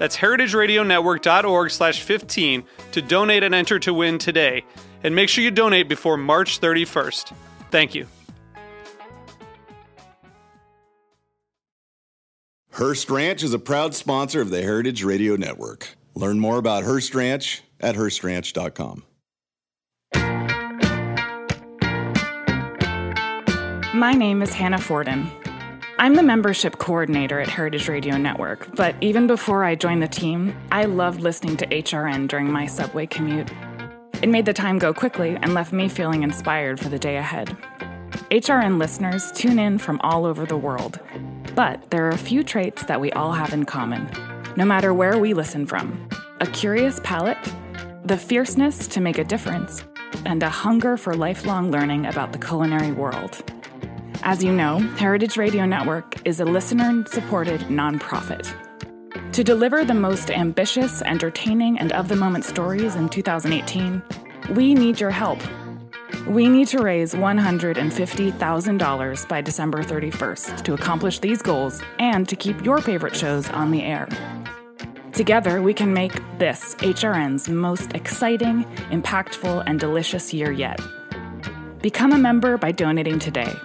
That's heritageradionetwork.org slash 15 to donate and enter to win today. And make sure you donate before March 31st. Thank you. Hearst Ranch is a proud sponsor of the Heritage Radio Network. Learn more about Hearst Ranch at HearstRanch.com. My name is Hannah Forden. I'm the membership coordinator at Heritage Radio Network, but even before I joined the team, I loved listening to HRN during my subway commute. It made the time go quickly and left me feeling inspired for the day ahead. HRN listeners tune in from all over the world, but there are a few traits that we all have in common, no matter where we listen from a curious palate, the fierceness to make a difference, and a hunger for lifelong learning about the culinary world. As you know, Heritage Radio Network is a listener supported nonprofit. To deliver the most ambitious, entertaining, and of the moment stories in 2018, we need your help. We need to raise $150,000 by December 31st to accomplish these goals and to keep your favorite shows on the air. Together, we can make this HRN's most exciting, impactful, and delicious year yet. Become a member by donating today.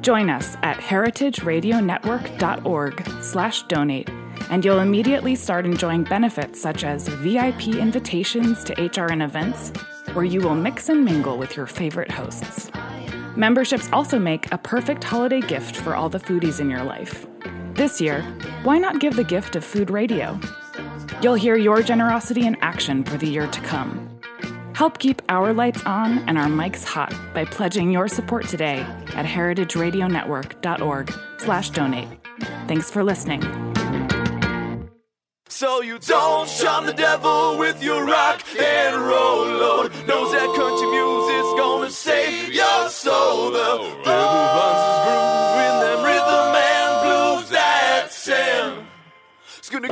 Join us at heritageradionetwork.org/donate and you'll immediately start enjoying benefits such as VIP invitations to HRN events where you will mix and mingle with your favorite hosts. Memberships also make a perfect holiday gift for all the foodies in your life. This year, why not give the gift of food radio? You'll hear your generosity in action for the year to come. Help keep our lights on and our mics hot by pledging your support today at heritageradionetwork.org slash donate. Thanks for listening. So you don't shun the devil with your rock and roll load. Knows that country music's gonna save your soul. The devil runs his groove in them rhythm and blues that sound. It's gonna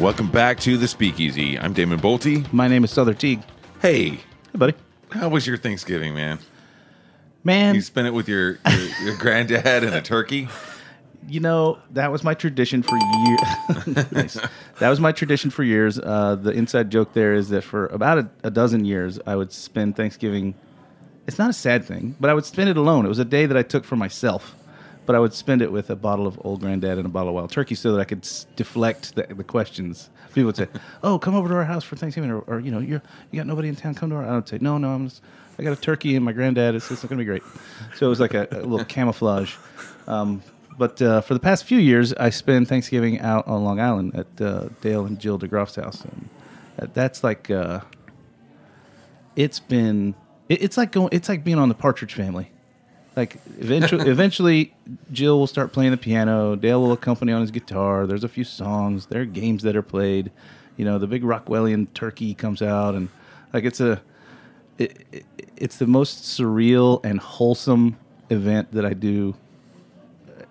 Welcome back to the Speakeasy. I'm Damon Boelte. My name is Sother Teague. Hey, Hey, buddy. how was your Thanksgiving, man? Man, You spent it with your your, your granddad and a turkey. you know that was my tradition for years. That was my tradition for years. Uh, the inside joke there is that for about a, a dozen years, I would spend Thanksgiving. It's not a sad thing, but I would spend it alone. It was a day that I took for myself, but I would spend it with a bottle of Old Granddad and a bottle of Wild Turkey, so that I could s- deflect the, the questions. People would say, "Oh, come over to our house for Thanksgiving," or, or you know, you're you got nobody in town. Come to our. I would say, "No, no, I'm just, I got a turkey and my granddad. It's, it's going to be great." So it was like a, a little camouflage. Um, but uh, for the past few years, I spend Thanksgiving out on Long Island at uh, Dale and Jill DeGroff's house, and that- that's like uh, it's been. It, it's like going. It's like being on the Partridge Family. Like eventually, eventually, Jill will start playing the piano. Dale will accompany on his guitar. There's a few songs. There are games that are played. You know, the big Rockwellian turkey comes out, and like it's a. It, it, it's the most surreal and wholesome event that I do uh,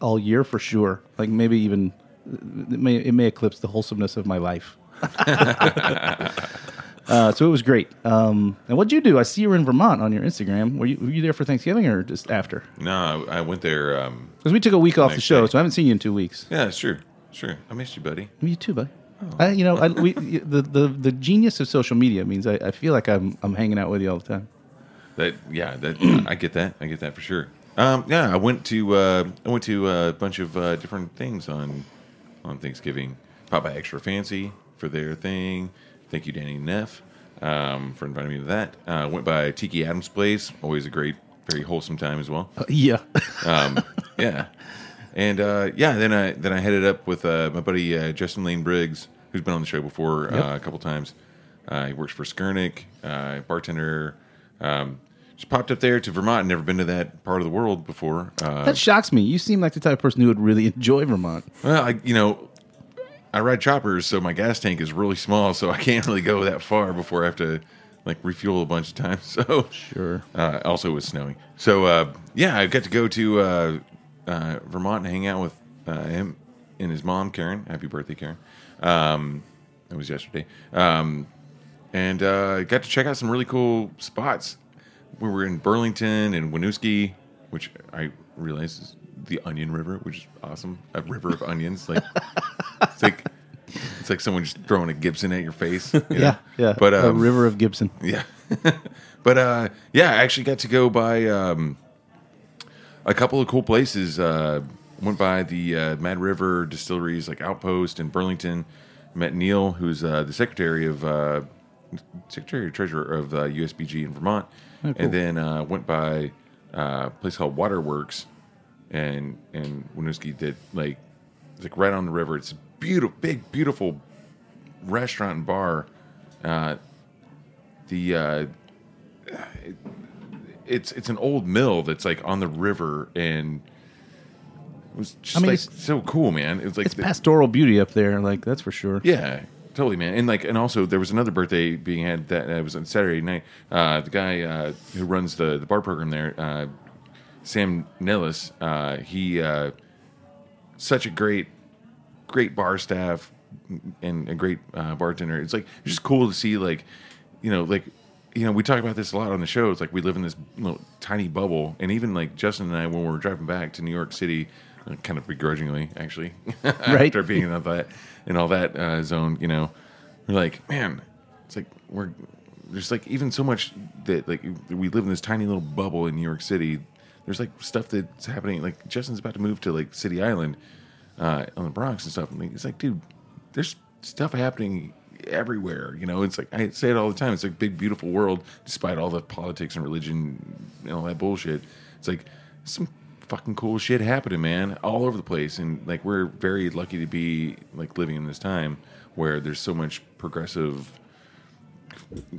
all year for sure. Like maybe even uh, it may it may eclipse the wholesomeness of my life. uh, so it was great. Um, and what'd you do? I see you were in Vermont on your Instagram. Were you were you there for Thanksgiving or just after? No, I went there. Um, Because we took a week off the Next show, day. so I haven't seen you in two weeks. yeah, sure, sure. I missed you, buddy. Me too, buddy. I, you know, I, we, the, the the genius of social media means I, I feel like I'm I'm hanging out with you all the time. That yeah, that I get that. I get that for sure. Um, yeah, I went to uh, I went to a bunch of uh, different things on on Thanksgiving. Pop by Extra Fancy for their thing. Thank you, Danny Neff. um, for inviting me to that. Uh, went by Tiki Adams Place, always a great, very wholesome time as well. Uh, yeah. Um, yeah, and uh, yeah, then I then I headed up with uh, my buddy uh, Justin Lane Briggs, who's been on the show before uh, a couple times. Uh, he works for Skurnik, uh, bartender. Um, just popped up there to Vermont. Never been to that part of the world before. Uh, that shocks me. You seem like the type of person who would really enjoy Vermont. well, I, you know, I ride choppers, so my gas tank is really small, so I can't really go that far before I have to like refuel a bunch of times. So Sure. Uh, also, it was snowing, so uh, yeah, I got to go to uh, uh, Vermont and hang out with uh, him and his mom, Karen. Happy birthday, Karen! Um, it was yesterday, um, and uh, got to check out some really cool spots. We were in Burlington and Winooski, which I realized is the Onion River, which is awesome. A river of onions, like it's like it's like someone just throwing a Gibson at your face. you know? Yeah. Yeah. But a um, river of Gibson. yeah. but uh, yeah, I actually got to go by um, a couple of cool places. Uh, went by the uh, Mad River Distilleries, like Outpost in Burlington. Met Neil, who's uh, the secretary of uh, secretary or treasurer of uh, USBG in Vermont, and then uh, went by uh, a place called Waterworks, and and Winooski that like it's like right on the river. It's a beautiful, big, beautiful restaurant and bar. Uh, the uh, it- it's it's an old mill that's like on the river and it was just I mean, like it's- so cool, man. It was like It's the- pastoral beauty up there, like that's for sure. yeah, totally, man. And like, and also there was another birthday being had that uh, was on Saturday night. Uh, the guy uh, who runs the the bar program there, uh, Sam Nellis, uh, he uh, such a great, great bar staff and a great uh, bartender. It's like it's just cool to see like, you know, like. You know, we talk about this a lot on the show. It's like we live in this little tiny bubble, and even like Justin and I, when we were driving back to New York City, uh, kind of begrudgingly, actually, Right. after being in all that in all that uh, zone, you know, we're like, man, it's like we're there's like even so much that like we live in this tiny little bubble in New York City. There's like stuff that's happening. Like Justin's about to move to like City Island uh, on the Bronx and stuff. And it's like, dude, there's stuff happening everywhere. You know, it's like I say it all the time. It's like big, beautiful world, despite all the politics and religion and all that bullshit. It's like some fucking cool shit happening, man, all over the place. And like we're very lucky to be like living in this time where there's so much progressive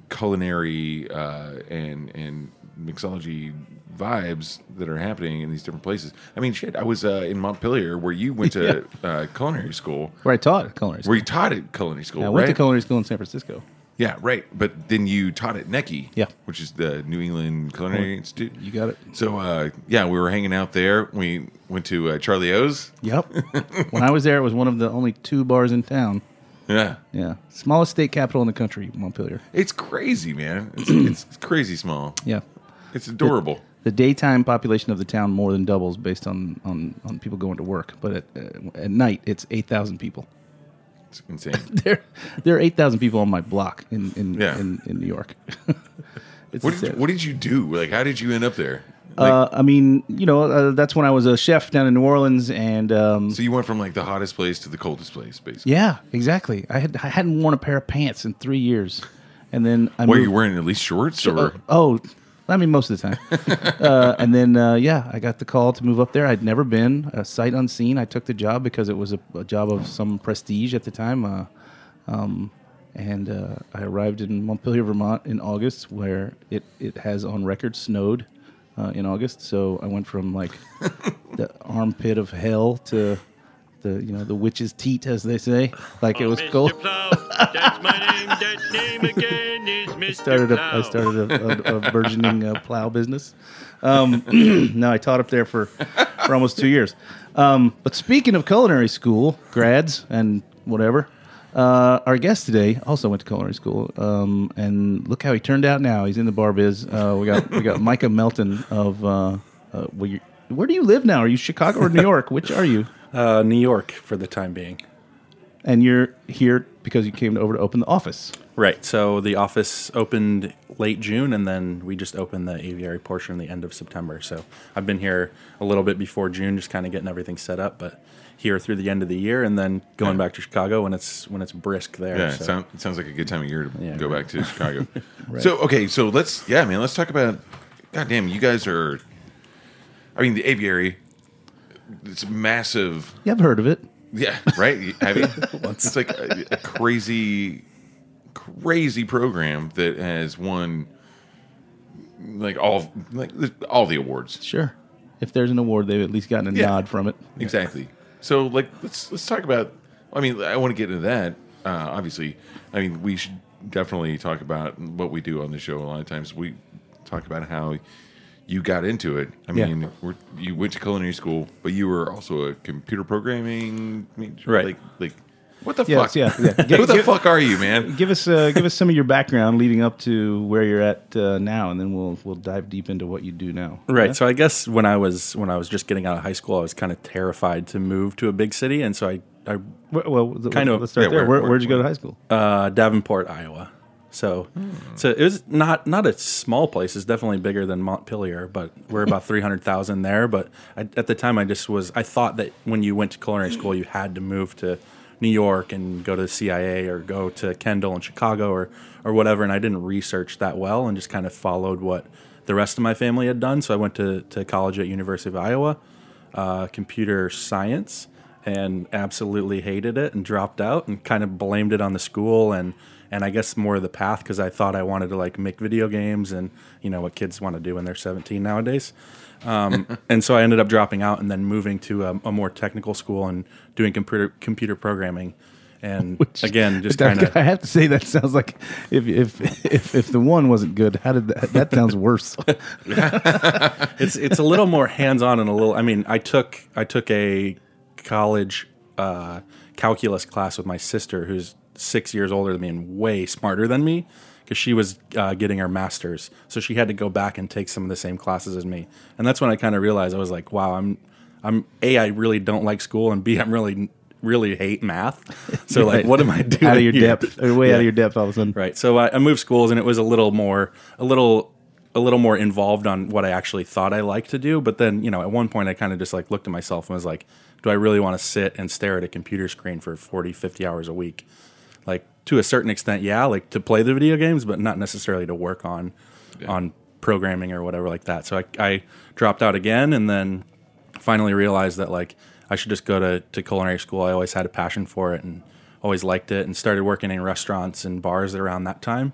culinary uh, and and mixology vibes that are happening in these different places. I mean, shit. I was uh, in Montpelier where you went to uh, culinary school. Where I taught at culinary school. Where you taught at culinary school, I right? went to culinary school in San Francisco. yeah, right. But then you taught at NECI, Yeah. which is the New England Culinary Institute. You got it. So uh, yeah, we were hanging out there. We went to uh, Charlie O's. Yep. when I was there, it was one of the only two bars in town. Yeah, Yeah. Smallest state capital in the country, Montpelier. it's crazy, man. It's, it's crazy small. Yeah. It's adorable. The daytime population of the town more than doubles based on, on, on people going to work. But at, uh, at night, it's 8,000 people. It's insane. There, there are 8,000 people on my block in, in, Yeah. in, in New York. What did, you, what did you do? Like, how did you end up there? Like, uh, I mean, you know, uh, that's when I was a chef down in New Orleans, and um, so you went from like the hottest place to the coldest place, basically. yeah, exactly. I had I hadn't worn a pair of pants in three years, and then I Were you wearing at least shorts or? Uh, oh, I mean, most of the time. uh, and then, uh, yeah, I got the call to move up there. I'd never been, uh, sight unseen. I took the job because it was a, a job of some prestige at the time. Uh, um, and uh, I arrived in Montpelier, Vermont in August, where it, it has on record snowed uh, in August. So I went from like the armpit of hell to the, you know, the witch's teat, as they say. Like it was Mr. cold. Plow, that's my name. That name again is Mr. started a. I started a, a, a burgeoning uh, plow business. Um, no, I taught up there for, for almost two years. Um, but speaking of culinary school grads and whatever, uh, our guest today also went to culinary school, um, and look how he turned out now. He's in the bar biz. Uh, we got we got Micah Melton of. Uh, uh, where do you live now? Are you Chicago or New York? Which are you? Uh, New York for the time being. And you're here because you came over to open the office. Right. So the office opened late June, and then we just opened the aviary portion the end of September. So I've been here a little bit before June, just kind of getting everything set up, but here through the end of the year, and then going back to Chicago when it's when it's brisk there. Yeah, so. it, sound, it sounds like a good time of year to Yeah. go back to Chicago. So okay, so let's yeah, man, let's talk about. God damn, you guys are. I mean, the aviary. It's massive. Yeah, I've heard of it. Yeah, right. Have you? it's like a, a crazy, crazy program that has won like all like all the awards. Sure. If there's an award, they've at least gotten a Yeah. nod from it. Exactly. So like let's let's talk about. I mean, I want to get into that. Uh, obviously, I mean, we should definitely talk about what we do on the show. A lot of times, we talk about how you got into it. I Yeah. mean, we're, you went to culinary school, but you were also a computer programming major. Right. Like, like what the Yes, fuck? yeah, yeah. Who the Give- fuck are you, man? Give us uh, give us some of your background leading up to where you're at uh, now, and then we'll we'll dive deep into what you do now. Right. Yeah? So I guess when I was when I was just getting out of high school, I was kind of terrified to move to a big city, and so I, I Well, well the- Kind of- Let's start yeah, there. where- Where, where- where'd you go to high school? uh, Davenport, Iowa. So, so it was not not a small place. It's definitely bigger than Montpelier, but we're about three hundred thousand there. But I, at the time, I just was I thought that when you went to culinary school, you had to move to New York and go to the CIA or go to Kendall in Chicago or or whatever. And I didn't research that well and just kind of followed what the rest of my family had done. So I went to to college at University of Iowa, uh, computer science and absolutely hated it and dropped out and kind of blamed it on the school and and I guess more of the path because I thought I wanted to like make video games and you know what kids want to do when they're 17 nowadays. Um, and so I ended up dropping out and then moving to a, a more technical school and doing computer computer programming. And again, just kind of I have to say that sounds like if if if, if the one wasn't good, how did that? That sounds worse. it's it's a little more hands on and a little. I mean, I took I took a college uh, calculus class with my sister, who's six years older than me and way smarter than me, because she was uh, getting her master's, so she had to go back and take some of the same classes as me. And that's when I kind of realized I was like, wow, I'm I'm a I really don't like school, and b I'm really really hate math. So like, what am I doing out of your here? depth, way out of your depth all of a sudden. Right. So I, I moved schools, and it was a little more, a little, a little more involved on what I actually thought I liked to do. But then, you know, at one point, I kind of just like looked at myself and was like, do I really want to sit and stare at a computer screen for 40, 50 hours a week? To a certain extent, yeah, like to play the video games, but not necessarily to work on, on programming or whatever like that. So I, I dropped out again, and then finally realized that like I should just go to, to culinary school. I always had a passion for it and always liked it and started working in restaurants and bars around that time.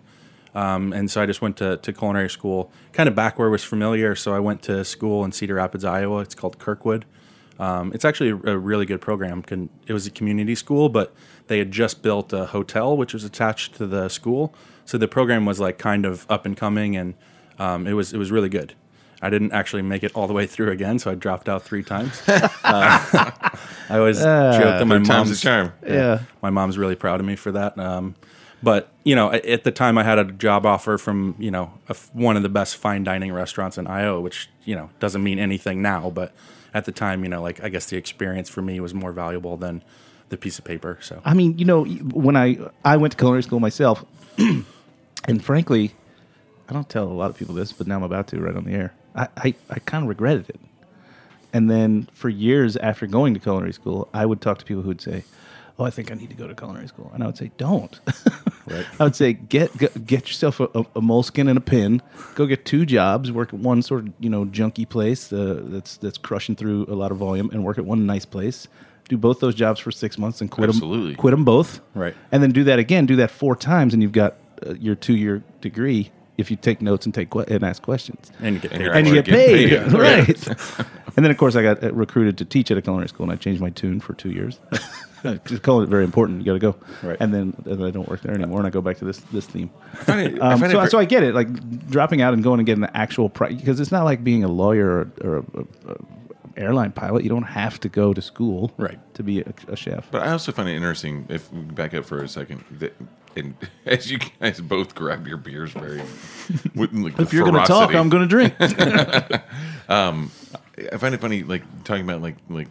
Um, and so I just went to, to culinary school, kind of back where I was familiar. So I went to school in Cedar Rapids, Iowa. It's called Kirkwood. Um, it's actually a, a really good program. Can, it was a community school, but they had just built a hotel which was attached to the school. So the program was like kind of up and coming, and um, it was it was really good. I didn't actually make it all the way through again, so I dropped out three times. Uh, I always joke that my mom's charm. Yeah. my mom's really proud of me for that. Um, but you know, at the time, I had a job offer from you know a f one of the best fine dining restaurants in Iowa, which you know doesn't mean anything now, but at the time, you know, like I guess the experience for me was more valuable than the piece of paper. So I mean, you know, when I I went to culinary school myself, and frankly, I don't tell a lot of people this, but now I'm about to right on the air. I I, I kind of regretted it. And then for years after going to culinary school, I would talk to people who would say, "Oh, I think I need to go to culinary school," and I would say, "Don't." Right. I would say, "Get get, get yourself a, a, a Moleskine and a pin. Go get two jobs. Work at one sort of you know junky place uh, that's that's crushing through a lot of volume, and work at one nice place. Do both those jobs for six months and quit Absolutely. them. Quit them both. Right. And then do that again. Do that four times, and you've got uh, your two year degree. If you take notes and take que- and ask questions, and you get paid. and you get paid, paid, right? and then of course I got uh, recruited to teach at a culinary school, and I changed my tune for two years. Just call it very important. You got to go, Right. and then and then I don't work there anymore, and I go back to this this theme. it- Um, it so, ver- so I get it, like dropping out and going and getting the actual price because it's not like being a lawyer or, or a, a, a airline pilot. You don't have to go to school, Right. to be a, a chef. But I also find it interesting if we back up for a second. That, and as you guys both grab your beers very, with, like, if you're going to talk. I'm going to drink. um, I find it funny, like talking about like like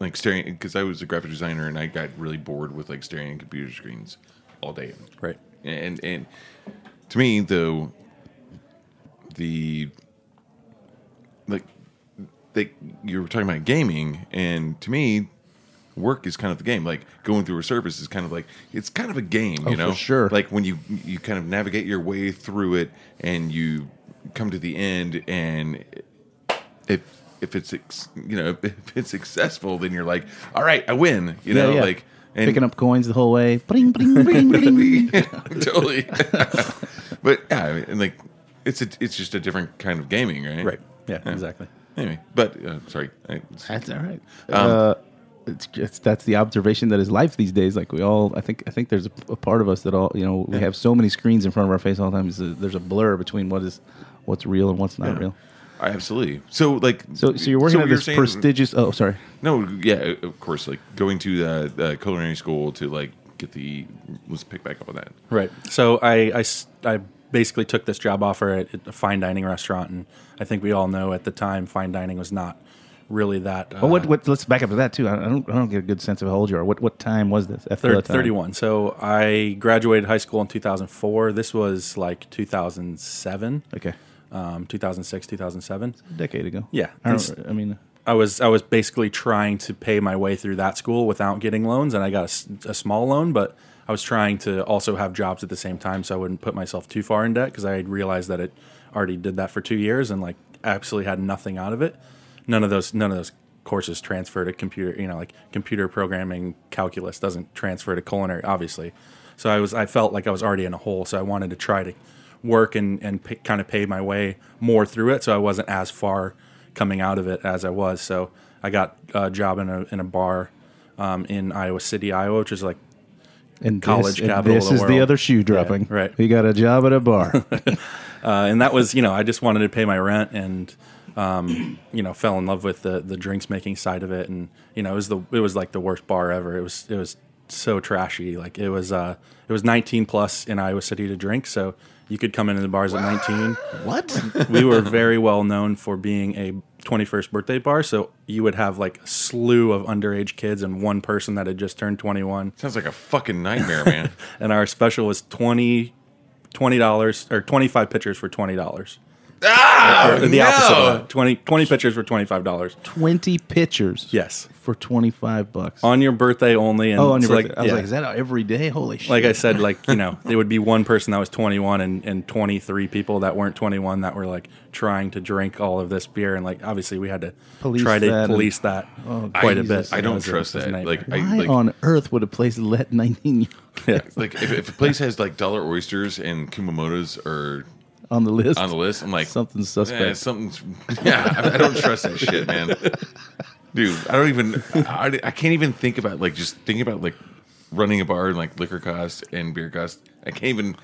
like staring because I was a graphic designer and I got really bored with like staring at computer screens all day. Right. And and to me though, the like they you were talking about gaming, and to me, work is kind of the game. Like going through a service is kind of like it's kind of a game. Oh, you for know, sure. Like when you you kind of navigate your way through it, and you come to the end, and if if it's you know if it's successful, then you're like, all right, I win. You know, Yeah, yeah. like and Picking up coins the whole way. Bling, bling, bling, bling. totally. but yeah, I mean, and like it's a, it's just a different kind of gaming, right? Right. Yeah, exactly. Anyway, but uh, sorry. I, That's all right. Um, uh, it's just that's the observation that is life these days. Like we all, I think, I think there's a, a part of us that all, you know, we have so many screens in front of our face all the time. There's a, there's a blur between what is, what's real and what's not Yeah. real. I absolutely. So like, So, so you're working at this saying- prestigious. Oh, sorry. No, yeah, of course. Like going to the, the culinary school to like get the. Let's pick back up on that. Right. So I, I s- I basically took this job offer at, at a fine dining restaurant, and I think we all know at the time fine dining was not really that. Uh, But what, what? Let's back up to that too. I don't, I don't get a good sense of how old you are. What, what time was this? After Thir- time? 31. So I graduated high school in 2004. This was like 2007, Okay, um, 2006, 2007. a decade ago. Yeah. I, I mean, I was I was basically trying to pay my way through that school without getting loans, and I got a small loan, but I was trying to also have jobs at the same time, so I wouldn't put myself too far in debt because I had realized that it already did that for two years and like absolutely had nothing out of it. None of those none of those courses transfer to computer, you know, like computer programming, calculus doesn't transfer to culinary, obviously. So I was I felt like I was already in a hole, so I wanted to try to work and and pay, kind of pay my way more through it, so I wasn't as far coming out of it as I was. So I got a job in a in a bar um, in Iowa City, Iowa, which is like and college this, and capital of This the is the other shoe dropping. right. We got a job at a bar. uh, and that was you know I just wanted to pay my rent and um, you know fell in love with the the drinks making side of it and you know it was the it was like the worst bar ever it was it was so trashy. Like it was uh it was 19 plus in Iowa City to drink so you could come into the bars at 19 what? we were very well known for being a 21st birthday bar so you would have like a slew of underage kids and one person that had just turned 21 Sounds like a fucking nightmare, man. and our special was 20 $20 or 25 pitchers for $20 ah, or the no! opposite of that. 20, 20 pitchers for twenty five dollars. Twenty pitchers. Yes, For twenty five bucks. on your birthday only. And oh, on your so, birthday. Like, I was yeah. like, is that every day? Holy shit! like I said, like you know, there would be one person that was twenty one and, and twenty three people that weren't twenty one that were like trying to drink all of this beer, and like obviously we had to Police try to that and- police that Oh, quite a bit. I don't was trust a that. nightmare. Like, I, Why like, on earth would a place let nineteen yeah. like if, if a place has like dollar oysters and kumamotos or on the list? on the list, I'm like Something's suspect. Yeah, something's. Yeah, I, I don't trust that shit, man. Dude, I don't even. I, I can't even think about like just thinking about like running a bar and like liquor cost and beer cost. I can't even.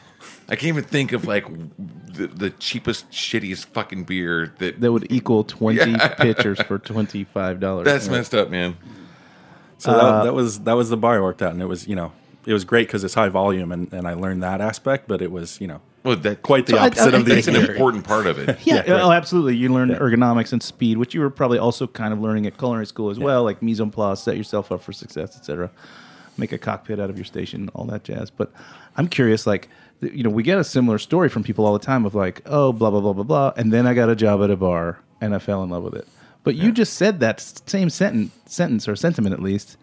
I can't even think of like the, the cheapest, shittiest fucking beer that. that would equal twenty Yeah. pitchers for twenty five dollars. that's messed up, man. So Uh, that, that was that was the bar I worked at, and it was you know it was great because it's high volume, and, and I learned that aspect, but it was you know Well, that quite the So opposite I- of the It's an important part of it. Yeah, Yeah, right. oh, absolutely. You learn ergonomics and speed, which you were probably also kind of learning at culinary school as well, like mise en place, set yourself up for success, etc. Make a cockpit out of your station, all that jazz. But I'm curious, like, you know, we get a similar story from people all the time of like, oh, blah blah blah blah blah, and then I got a job at a bar and I fell in love with it. But you just said that same sentence, sentence or sentiment at least.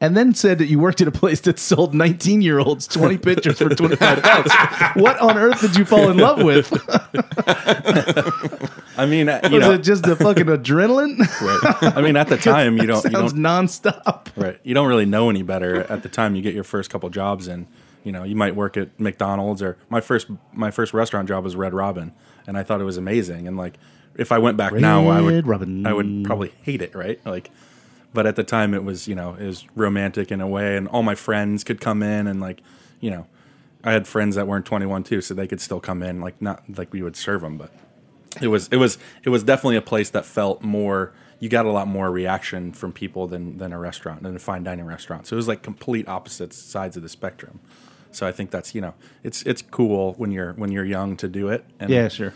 And then said that you worked at a place that sold 19 year olds 20 pitchers for 25 bucks. What on earth did you fall in love with? I mean, uh, you Was know, it just the fucking adrenaline? right. I mean, at the time you don't you Sounds don't nonstop. Right. You don't really know any better at the time you get your first couple jobs and you know, you might work at McDonald's or my first my first restaurant job was Red Robin and I thought it was amazing and like if I went back now I would Robin. I would probably hate it, right? Like but at the time it was, you know, it was romantic in a way and all my friends could come in and like, you know, I had friends that weren't 21 too, so they could still come in like not like we would serve them, but it was it was it was definitely a place that felt more you got a lot more reaction from people than than a restaurant than a fine dining restaurant so it was like complete opposite sides of the spectrum so i think that's you know it's it's cool when you're when you're young to do it and Yeah, sure.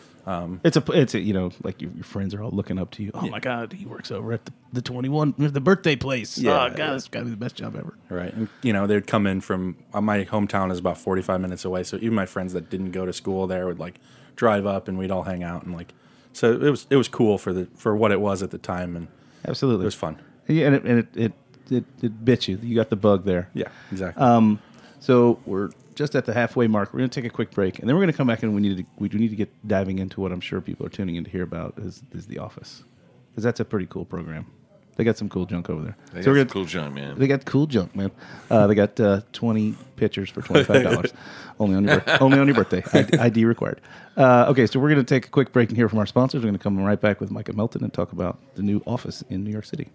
It's a it's a you know like your, your friends are all looking up to you. Oh my god, he works over at the, the twenty one the birthday place. Yeah. oh god, that's got to be the best job ever. Right. And, you know, they'd come in from uh, my hometown is about 45 minutes away. So even my friends that didn't go to school there would like drive up and we'd all hang out and like, so it was, it was cool for the, for what it was at the time. And Absolutely, it was fun. Yeah, and it and it it, it, it bit you. You got the bug there. Yeah, exactly. Um, so we're just at the halfway mark. We're going to take a quick break, and then we're going to come back and we need to we do need to get diving into what I'm sure people are tuning in to hear about is is The Office, because that's a pretty cool program. They got some cool junk over there. They so got gonna, cool junk, man. They got cool junk, man. Uh, they got uh, 20 pictures for $25. only on your only on your birthday. ID, ID required. Uh, okay, so we're going to take a quick break and hear from our sponsors. We're going to come right back with Micah Melton and talk about the new office in New York City.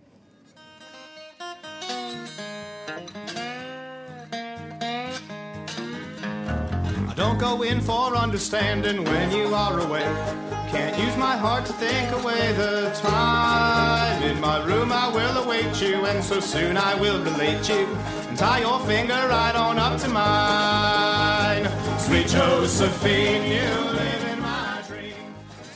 Don't go in for understanding when you are away. Can't use my heart to think away the time. In my room I will await you, and so soon I will relate you. And tie your finger right on up to mine. Sweet Josephine, you live.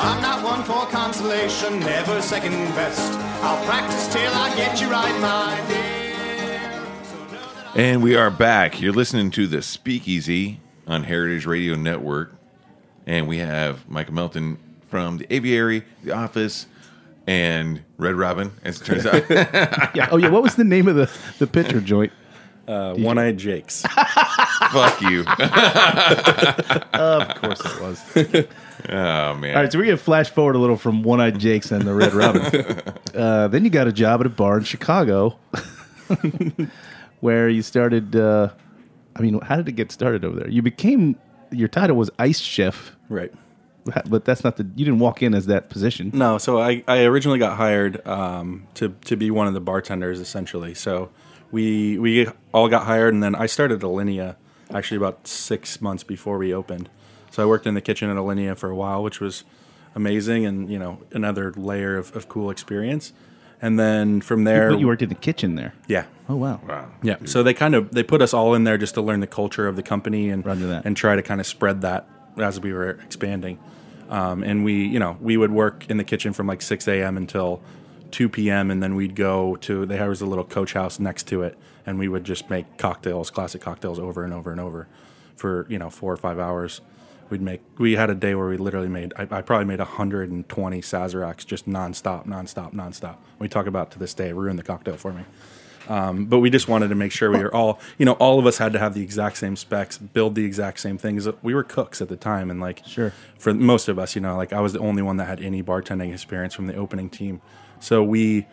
I'm not one for consolation, never second best. I'll practice till I get you right, my dear. And we are back. You're listening to the Speakeasy on Heritage Radio Network. And we have Michael Melton from the Aviary, The Office, and Red Robin, as it turns out. Yeah. Oh yeah. What was the name of the the picture joint? Uh, One Eyed Jake's. Fuck you. Of course it was. Oh, man. All right, so we're gonna flash forward a little from One Eyed Jake's and the Red Robin. uh, then you got a job at a bar in Chicago, where you started. Uh, I mean, how did it get started over there? You became your title was ice chef, right. but that's not the. You didn't walk in as that position. No, so I, I originally got hired um, to to be one of the bartenders essentially. So we we all got hired, and then I started Alinea actually about six months before we opened. So I worked in the kitchen at Alinea for a while, which was amazing, and you know another layer of, of cool experience. And then from there, But you worked in the kitchen there. yeah, Oh wow. Wow. yeah. So they kind of they put us all in there just to learn the culture of the company and Roger that. and try to kind of spread that as we were expanding. Um, and we, you know, we would work in the kitchen from like 6 a.m. until 2 p.m. and then we'd go to there was a little coach house next to it, and we would just make cocktails, classic cocktails, over and over and over for you know four or five hours. We'd make. We had a day where we literally made. I, I probably made 120 Sazeracs just nonstop, nonstop, nonstop. We talk about to this day. It ruined the cocktail for me. Um, but we just wanted to make sure we were all, you know, all of us had to have the exact same specs, build the exact same things. We were cooks at the time, and like, Sure. for most of us, you know, like I was the only one that had any bartending experience from the opening team. So we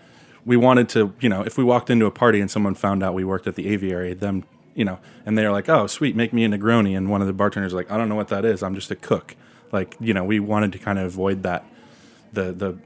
we wanted to, you know, if we walked into a party and someone found out we worked at the aviary, them, you know, and they're like, "Oh, sweet, make me a Negroni," and one of the bartenders like, "I don't know what that is. I'm just a cook." Like, you know, we wanted to kind of avoid that. The the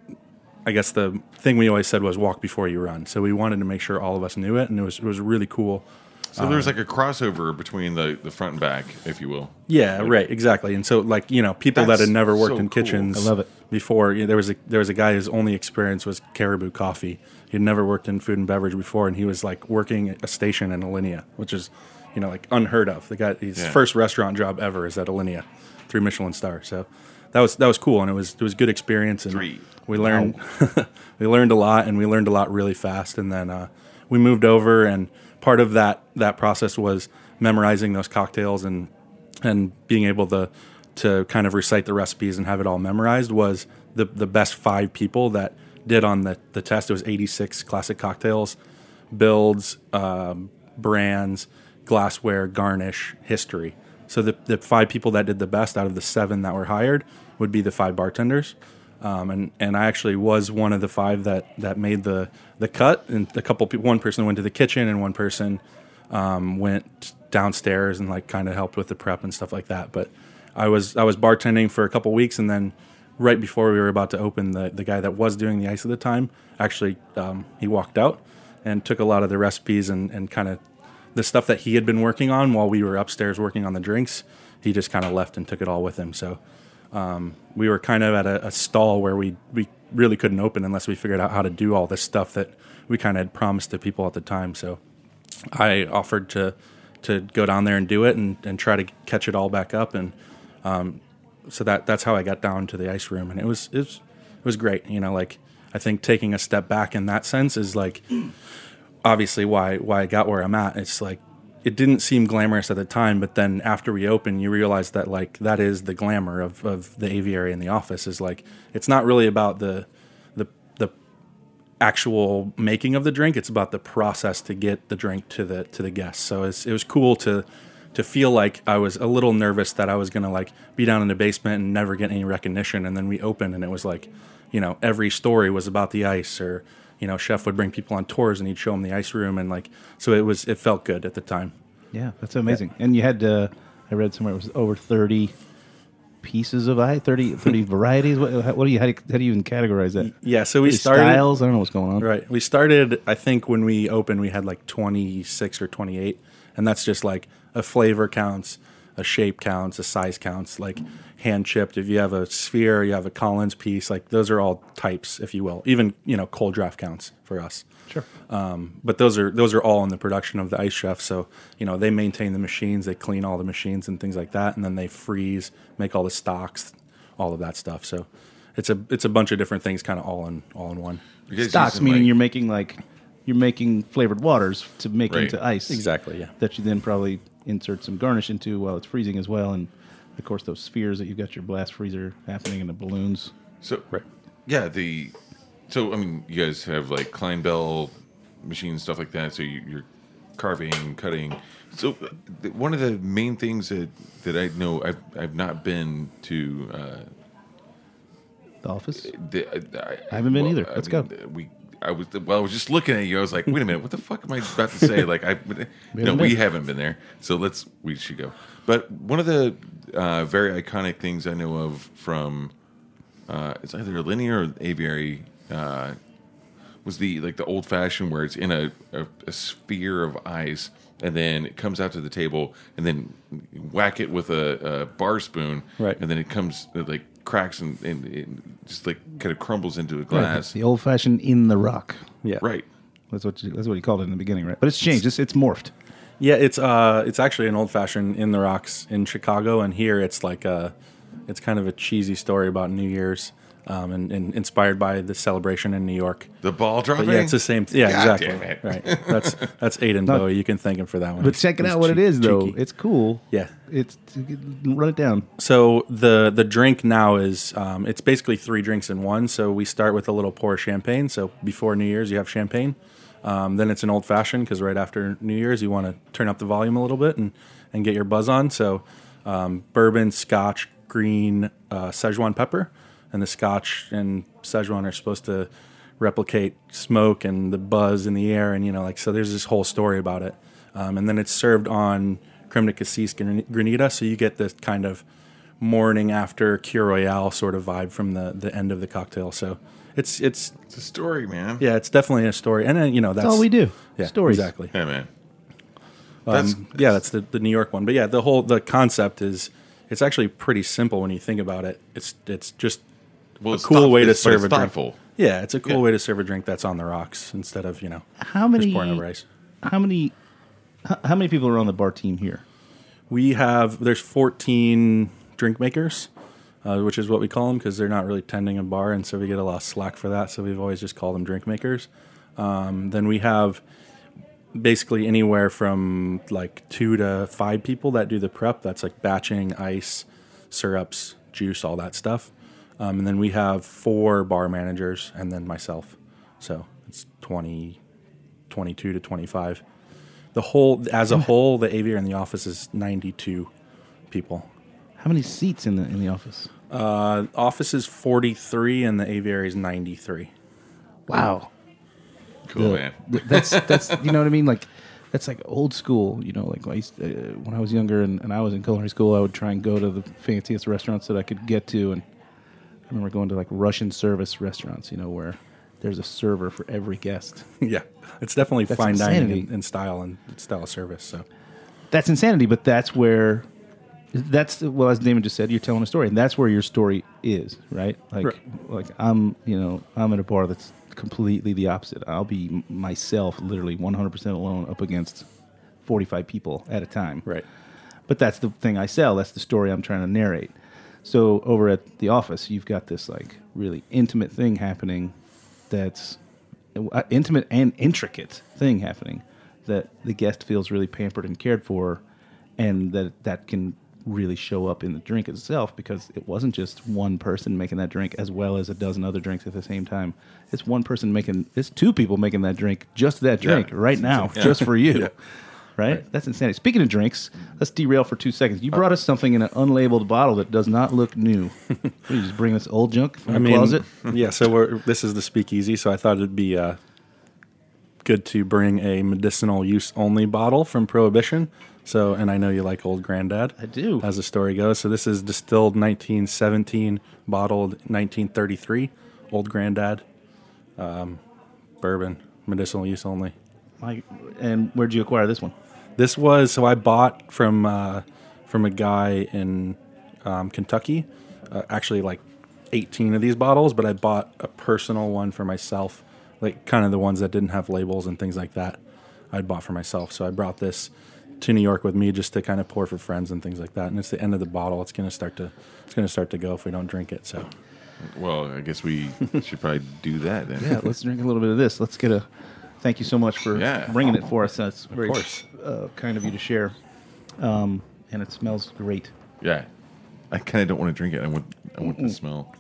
I guess the thing we always said was walk before you run. So we wanted to make sure all of us knew it, and it was it was really cool. So there's like a crossover between the, the front and back, if you will. Yeah, right, exactly. And so, like you know, people that had never worked so in cool. kitchens, I love it. Before you know, there was a there was a guy whose only experience was Caribou Coffee. He'd never worked in food and beverage before, and he was like working a station in Alinea, which is you know like unheard of. The guy his Yeah. first restaurant job ever is at Alinea, three Michelin star. So that was that was cool, and it was it was good experience. And Three. we learned we learned a lot, and we learned a lot really fast. And then uh, we moved over, and part of that that process was memorizing those cocktails and and being able to to kind of recite the recipes and have it all memorized was the the best five people that did on the the test. It was 86 classic cocktails, builds, um, brands, glassware, garnish, history. So the the five people that did the best out of the seven that were hired would be the five bartenders. Um, and and I actually was one of the five that that made the the cut. And a couple one person went to the kitchen, and one person um, went downstairs and like kind of helped with the prep and stuff like that. But I was I was bartending for a couple weeks, and then right before we were about to open, the the guy that was doing the ice at the time actually um, he walked out and took a lot of the recipes and and kind of the stuff that he had been working on while we were upstairs working on the drinks. He just kind of left and took it all with him. So um, we were kind of at a, a stall where we we really couldn't open unless we figured out how to do all this stuff that we kind of had promised to people at the time. So I offered to to go down there and do it and, and try to catch it all back up. And um, so that that's how I got down to the ice room. And it was it was it was great. You know like I think taking a step back in that sense is like obviously why why I got where I'm at. It's like it didn't seem glamorous at the time but then after we open you realize that like that is the glamour of, of the aviary in the office is like it's not really about the the the actual making of the drink. It's about the process to get the drink to the to the guests. So it was cool to to feel like I was a little nervous that I was gonna like be down in the basement and never get any recognition. And then we opened and it was like, you know, every story was about the ice or you know, chef would bring people on tours and he'd show them the ice room and like so it was it felt good at the time. Yeah, that's amazing. And you had uh, I read somewhere it was over thirty pieces of ice, 30, 30 varieties. What, what do you how, do you how do you even categorize that? Yeah, so we started styles. I don't know what's going on. Right. We started, I think, when we opened, we had like 26 or 28. And that's just like a flavor counts, a shape counts, a size counts, like hand chipped. If you have a sphere, you have a Collins piece, like those are all types, if you will. Even, you know, cold draft counts for us. Sure. Um, but those are those are all in the production of the ice chef. So you know they maintain the machines, they clean all the machines and things like that, and then they freeze, make all the stocks, all of that stuff. So it's a it's a bunch of different things, kind of all in all in one. You Stocks using, meaning like- you're making like you're making flavored waters to make Right. into ice. Exactly, yeah. That you then probably insert some garnish into while it's freezing as well, and of course those spheres that you've got your blast freezer happening in the balloons. So Right. yeah, the so I mean, you guys have like Clinebell machines, stuff like that. So you, you're carving, cutting. So uh, one of the main things that that I know I've I've not been to. Uh, The office. the, I, I haven't been either. Let's go. uh, We. I was well. I was just looking at you. I was like, "Wait a minute! What the fuck am I about to say?" Like, I no, we haven't been there. So let's. We should go. But one of the uh, very iconic things I know of from uh, it's either Alinea or aviary uh, was the like the old fashioned where it's in a, a, a sphere of ice and then it comes out to the table and then whack it with a, a bar spoon Right. and then it comes it like cracks and, and it just like kind of crumbles into a glass The old fashioned in the rock. Yeah. right That's what you, that's what you called it in the beginning, right? But it's changed. It's it's morphed. Yeah, it's uh, it's actually an old fashioned in the rocks in Chicago, and here it's like a, it's kind of a cheesy story about New Year's, um, and, and inspired by the celebration in New York. the ball But dropping yeah, it's the same. Yeah, God exactly. damn it. Right. That's that's Aiden No. Bowie. You can thank him for that one. But He's- check it he's out what it cheek- though. cheeky. It's cool. Yeah. It's run it down. So the the drink now is um, it's basically three drinks in one. So we start with a little pour of champagne. So before New Year's, you have champagne. Um, then it's an old fashioned because right after New Year's, you want to turn up the volume a little bit and and get your buzz on. So um, bourbon, Scotch, green, uh, Szechuan pepper, and the Scotch and Szechuan are supposed to replicate smoke and the buzz in the air, and you know, like so. There's this whole story about it, um, and then it's served on creme de cassis granita, so you get this kind of morning after Kir Royale sort of vibe from the the end of the cocktail. So it's it's it's a story man yeah, it's definitely a story, and then, you know that's That's all we do. Yeah, Stories. exactly. yeah man that's Um, yeah, that's the, the New York one. But yeah, the whole the concept is it's actually pretty simple when you think about it. It's it's just well a it's cool thought- way to it's- serve it's a drink. Yeah, it's a cool Yeah. way to serve a drink that's on the rocks instead of you know How many just pouring over ice. how many how, how many people are on the bar team here? We have there's 14 drink makers, uh, which is what we call them because they're not really tending a bar, and so we get a lot of slack for that. So we've always just called them drink makers. Um, then we have basically anywhere from like two to five people that do the prep. That's like batching, ice, syrups, juice, all that stuff. Um, and then we have four bar managers and then myself. So it's 20, 22 to 25. The whole, as a whole, the aviary in the office is 92 people. How many seats in the in the office? Uh, office is 43 and the aviary is 93. Wow. Cool, The- man. That's that's you know what I mean. Like that's like old school. You know, like I used, uh, when I was younger and, and I was in culinary school, I would try and go to the fanciest restaurants that I could get to, and I remember going to like Russian service restaurants. You know, where there's a server for every guest. yeah. It's definitely That's fine dining insanity. in, in style and style of service. So That's insanity, but that's where. That's well, as Damon just said, you're telling a story, and that's where your story is, right? Like, Right. like I'm, you know, I'm at a bar that's completely the opposite. I'll be myself, literally 100% alone, up against 45 people at a time. Right. But that's the thing I sell. That's the story I'm trying to narrate. So over at the office, you've got this like really intimate thing happening. That's uh, intimate and intricate thing happening that the guest feels really pampered and cared for, and that that can really show up in the drink itself because it wasn't just one person making that drink as well as a dozen other drinks at the same time. It's one person making. It's two people making that drink, just that Yeah. drink right now, Yeah. just for you. Right? That's insanity. Speaking of drinks, let's derail for two seconds. You brought us something in an unlabeled bottle that does not look new. What, you just bring this old junk from the closet? yeah. So we're, this is the speakeasy. So I thought it'd be uh, good to bring a medicinal use only bottle from Prohibition. So, and I know you like Old Granddad. I do. As the story goes. So this is distilled 1917, bottled 1933. Old Granddad, um, bourbon, medicinal use only. And where'd you acquire this one? This was so I bought from uh, from a guy in um, Kentucky. Uh, actually, like eighteen of these bottles, but I bought a personal one for myself, like kind of the ones that didn't have labels and things like that. I bought for myself, so I brought this to New York with me just to kind of pour for friends and things like that. And it's the end of the bottle. It's gonna start to it's gonna start to go if we don't drink it. So Well, I guess we should probably do that then. Yeah, let's drink a little bit of this. Let's get a. Thank you so much for Yeah. bringing it for us. That's very course. Uh, kind of you to share. Um, and it smells great. Yeah. I kind of don't want to drink it. I want I want the smell.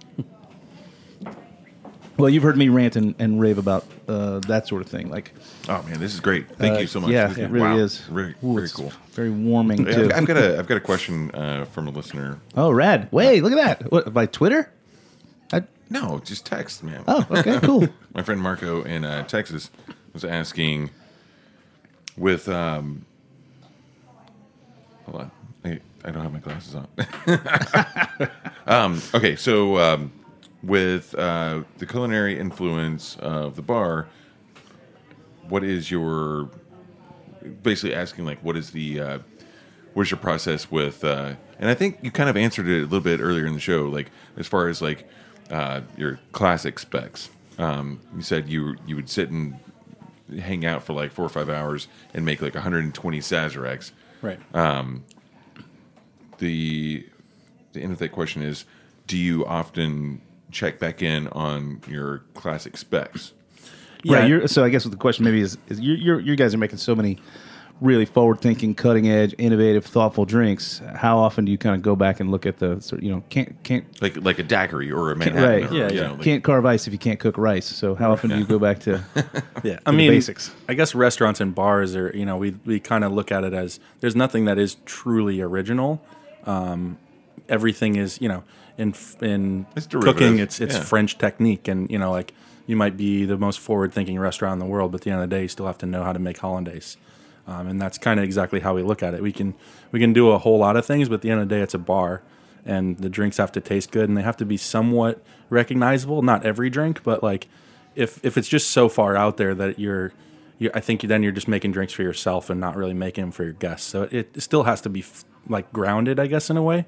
Well, you've heard me rant and, and rave about uh, that sort of thing. Like, Oh man, this is great. Thank uh, you so much. Yeah, This- it really wow. is. Very, Ooh, very it's cool. Very warming too. I've, I've got a I've got a question uh, from a listener. oh, rad! Wait, look at that. What by Twitter? I, No, just text, man. oh, okay, cool. My friend Marco in uh, Texas was asking with um hold on. I, I don't have my glasses on. um, okay, so um, with uh, the culinary influence of the bar, what is your basically asking like what is the uh, what is your process with uh, and I think you kind of answered it a little bit earlier in the show, like as far as like uh, your classic specs. Um, you said you you would sit and hang out for like four or five hours and make like 120 Sazeracs. right. Um, The the end of that question is, do you often check back in on your classic specs? Right. You're, so I guess what the question maybe is, is you you guys are making so many really forward thinking, cutting edge, innovative, thoughtful drinks. How often do you kind of go back and look at the sort you know can't can't Like like a daiquiri or a Can't- Manhattan. right. or, Yeah, you yeah. know, like- can't carve ice if you can't cook rice. So how often do you go back to? Yeah, I the mean, basics. I guess restaurants and bars are, you know, we we kind of look at it as there's nothing that is truly original. Um, everything is, you know, in in It's cooking, it's it's yeah. French technique, and you know, like you might be the most forward thinking restaurant in the world, but at the end of the day, you still have to know how to make hollandaise. Um, and that's kind of exactly how we look at it. We can we can do a whole lot of things, but at the end of the day, it's a bar, and the drinks have to taste good, and they have to be somewhat recognizable. Not every drink, but like if if it's just so far out there that you're, you I think then you're just making drinks for yourself and not really making them for your guests. So it, it still has to be f- like grounded, I guess, in a way.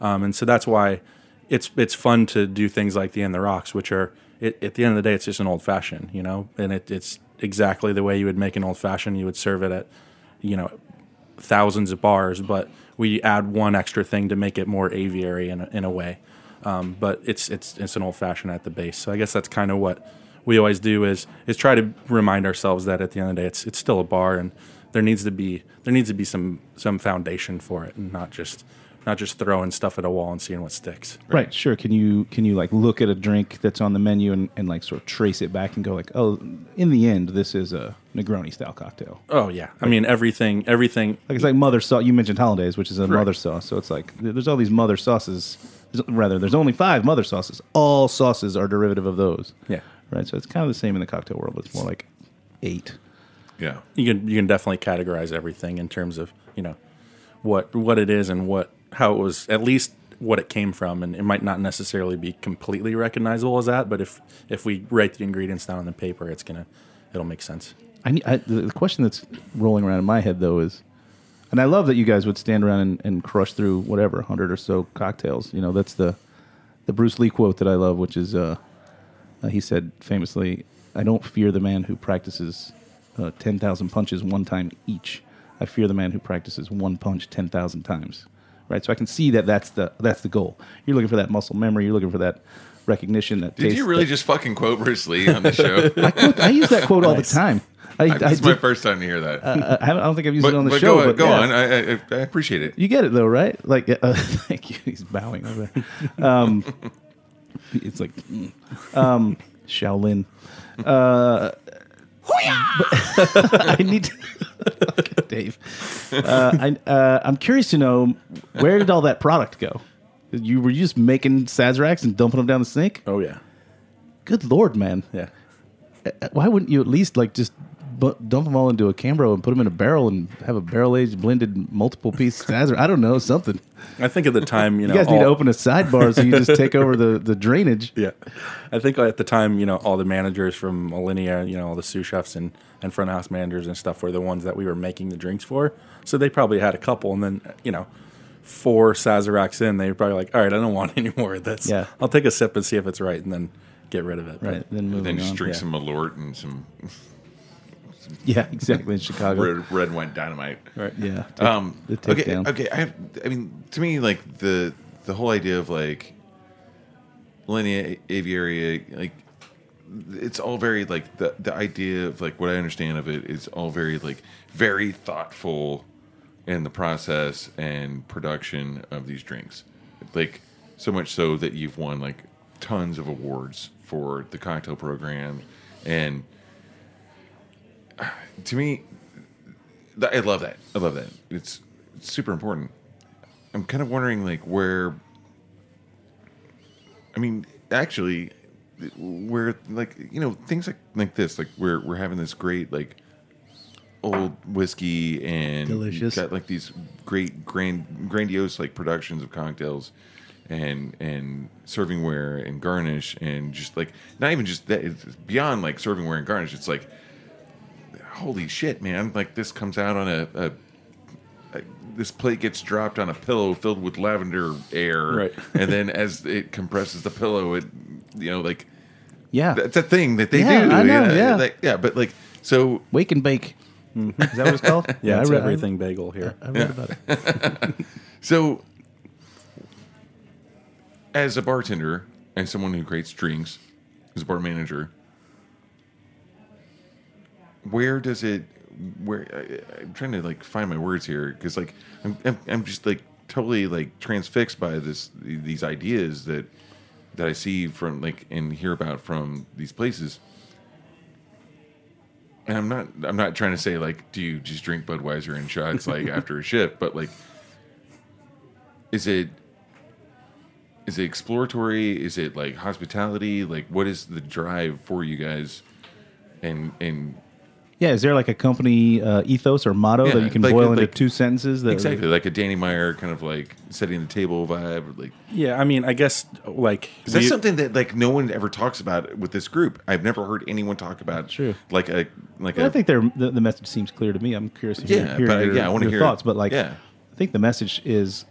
Um, and so that's why it's it's fun to do things like the In the Rocks, which are it, at the end of the day, it's just an old fashioned, you know, and it, it's exactly the way you would make an old fashioned. You would serve it at, you know, thousands of bars, but we add one extra thing to make it more aviary in a, in a way. Um, but it's it's it's an old fashioned at the base. So I guess that's kind of what we always do is is try to remind ourselves that at the end of the day, it's it's still a bar and there needs to be there needs to be some some foundation for it and not just not just throwing stuff at a wall and seeing what sticks. Right. Sure. Can you can you like look at a drink that's on the menu and, and like sort of trace it back and go like, oh, in the end, this is a Negroni style cocktail. Oh yeah, I mean everything, everything. Like it's like mother sauce. You mentioned hollandaise, which is a Right. mother sauce. So it's like there's all these mother sauces. There's- Rather, there's only five mother sauces. All sauces are derivative of those. Yeah. Right. So it's kind of the same in the cocktail world. It's more like eight. Yeah. you can you can definitely categorize everything in terms of you know what what it is and what how it was at least what it came from and it might not necessarily be completely recognizable as that but if if we write the ingredients down on the paper it's gonna it'll make sense I, I the the question that's rolling around in my head though is, and I love that you guys would stand around and, and crush through whatever hundred or so cocktails. You know, that's the the Bruce Lee quote that I love, which is uh, uh, he said famously, "I don't fear the man who practices uh, ten thousand punches one time each. I fear the man who practices one punch ten thousand times." Right. So I can see that that's the that's the goal. You're looking for that muscle memory. You're looking for that recognition. That Did taste, you really that- just fucking quote Bruce Lee on the show? I use that quote all the time. I, I, That's my first time to hear that. uh, I, I don't think I've used but it on the but show. go, but go yeah. on. I, I, I appreciate it. You get it though, right? Like, uh, thank you. He's bowing over. Um, it's like mm. um, Shaolin. Uh, I need to, Okay, Dave. Uh, I, uh, I'm curious to know where did all that product go? You were you just making Sazeracs and dumping them down the sink? oh yeah Good lord, man! yeah Uh, Why wouldn't you at least like just bu- dump them all into a Cambro and put them in a barrel and have a barrel aged blended multiple piece Sazerac? I don't know something. i think at the time you know You guys need to open a sidebar so you just take over the, the drainage. yeah i think at the time you know all the managers from Alinea, you know all the sous chefs and and front house managers and stuff were the ones that we were making the drinks for so they probably had a couple and then you know four Sazeracs in, they were probably like, all right, I don't want any more of this. Yeah. I'll take a sip and see if it's right and then get rid of it. Right. Then moving Then just on. drink yeah. some Malort and some Yeah, exactly. In Chicago. red, red wine dynamite. Right. Yeah. take Um, the okay, takedown. okay. I, have, I mean, to me, like the the whole idea of like linea aviaria, like it's all very like the the idea of like what I understand of it is all very like very thoughtful in the process and production of these drinks. Like so much so that you've won like tons of awards for the cocktail program and to me I love that. I love that. It's, it's super important. I'm kind of wondering like where I mean, actually where like you know, things like like this, like we're we're having this great like old whiskey and Delicious. got like these great grand grandiose like productions of cocktails and and servingware and garnish and just like not even just that it's beyond like servingware and garnish it's like holy shit man like this comes out on a, a, this plate gets dropped on a pillow filled with lavender air Right. and then as it compresses the pillow it you know like yeah. that's a thing that they Yeah, do I know, yeah yeah. like, yeah but like so Wake and bake. Is that what it's called? Yeah, I it's read- everything bagel here. I, I read about it. So, as a bartender and someone who creates drinks, as a bar manager, where does it? Where I, I'm trying to like find my words here because like I'm, I'm I'm just like totally like transfixed by this these ideas that that I see from like and hear about from these places. And I'm not I'm not trying to say like do you just drink Budweiser and shots like after a shift, but like is it is it exploratory? Is it like hospitality? Like what is the drive for you guys? And and Yeah, is there like a company uh, ethos or motto Yeah, that you can like- boil into like- two sentences? That exactly like a Danny Meyer kind of like setting the table vibe. Like Yeah, I mean, I guess like is that something that like no one ever talks about with this group? I've never heard anyone talk about. True. Like a like Well, a I think they're, the, the message seems clear to me. I'm curious to hear, Yeah, hear but, your, yeah, I wanna your hear- thoughts. But like, yeah. I think the message is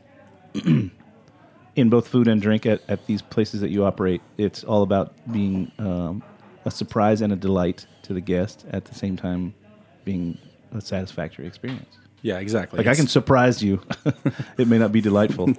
in both food and drink at, at these places that you operate. It's all about being um, a surprise and a delight to the guest at the same time being a satisfactory experience. Yeah, exactly. Like I can surprise you. it may not be delightful.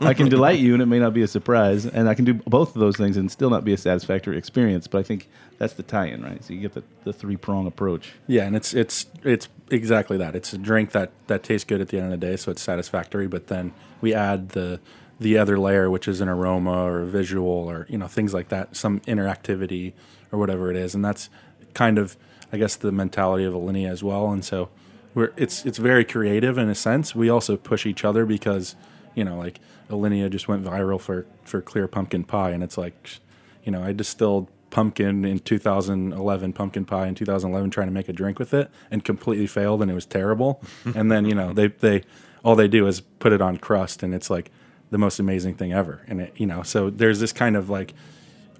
I can delight you, and it may not be a surprise. And I can do both of those things and still not be a satisfactory experience. But I think that's the tie-in, right? So you get the, the three prong approach. Yeah, and it's it's it's exactly that. It's a drink that that tastes good at the end of the day, so it's satisfactory. But then we add the the other layer, which is an aroma or a visual or you know things like that, some interactivity or whatever it is, and that's kind of I guess the mentality of Alinea as well. And so we're it's it's very creative in a sense. We also push each other because you know like Alinea just went viral for for clear pumpkin pie, and it's like you know I distilled pumpkin in 2011 pumpkin pie in 2011 trying to make a drink with it and completely failed. And it was terrible. And then you know they they all they do is put it on crust. And it's like the most amazing thing ever. And it you know so there's this kind of like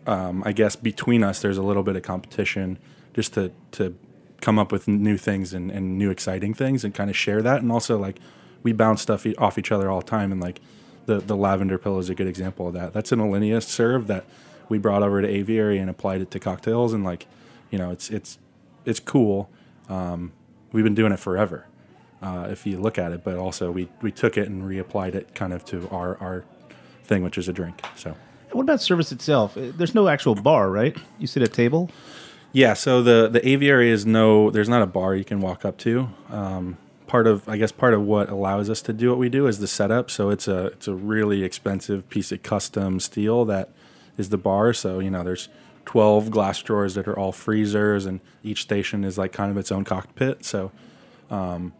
um, I guess between us there's a little bit of competition just to to come up with new things and, and new exciting things and kind of share that. And also like we bounce stuff off each other all the time. And like the the lavender pill is a good example of that. That's an Alinea serve that we brought over to aviary and applied it to cocktails. And like you know it's it's it's cool. Um, we've been doing it forever uh, if you look at it. But also we we took it and reapplied it kind of to our our thing which is a drink. So What about service itself? Uh, There's no actual bar, right? You sit at table. Yeah, so the the aviary is no. There's not a bar you can walk up to. Um, part of I guess part of what allows us to do what we do is the setup. So it's a it's a really expensive piece of custom steel that is the bar. So you know there's 12 glass drawers that are all freezers, and each station is like kind of its own cockpit. So um,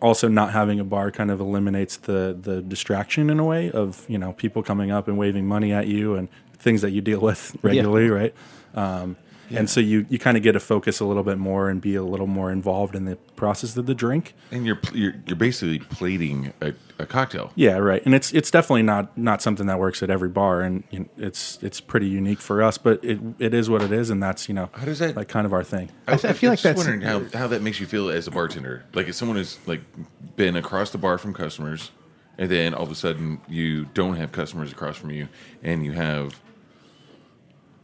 also not having a bar kind of eliminates the the distraction in a way of you know people coming up and waving money at you and things that you deal with regularly, right? Um, And so you, you kind of get to focus a little bit more and be a little more involved in the process of the drink. And you're you're, you're basically plating a, a cocktail. Yeah, right. And it's it's definitely not not something that works at every bar, and you know, it's it's pretty unique for us. But it it is what it is, and that's you know How does that- like kind of our thing. I th- I feel like just that's- wondering how, how that makes you feel as a bartender. Like if someone has like been across the bar from customers, and then all of a sudden you don't have customers across from you, and you have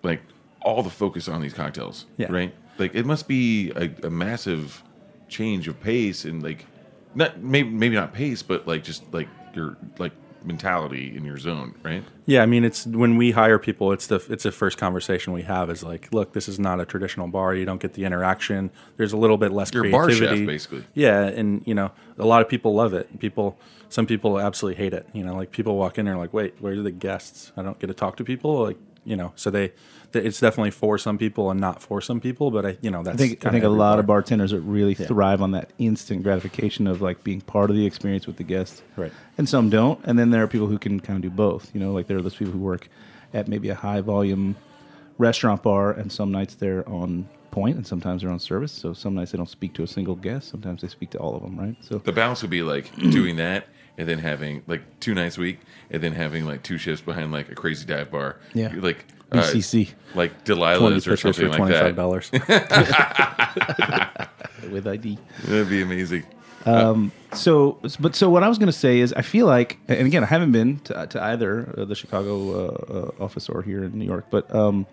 like all the focus on these cocktails, Yeah. right? Like it must be a, a massive change of pace and like not maybe maybe not pace, but like just like your like mentality in your zone, right? Yeah, I mean, it's when we hire people, it's the it's the first conversation we have is like, look, this is not a traditional bar. You don't get the interaction. There's a little bit less You're a bar chef, basically. Yeah, and you know, a lot of people love it. People, some people absolutely hate it. You know, like people walk in and are like, wait, where are the guests? I don't get to talk to people. Like, you know, so they, th- it's definitely for some people and not for some people. But I, you know, that's I think I think a lot bar. of bartenders that really thrive on that instant gratification of like being part of the experience with the guests. Right. And some don't. And then there are people who can kind of do both. You know, like there are those people who work at maybe a high volume restaurant bar, and some nights they're on point, and sometimes they're on service. So some nights they don't speak to a single guest. Sometimes they speak to all of them. Right. So The balance would be like doing that and then having like two nights a week and then having like two shifts behind like a crazy dive bar. Yeah. Like uh, BCC like 20 Delilah's or something for like that. dollars. with ID. That'd be amazing. So, but so what I was going to say is, I feel like, and again, I haven't been to, to either uh, the Chicago uh, uh, office or here in New York, but um,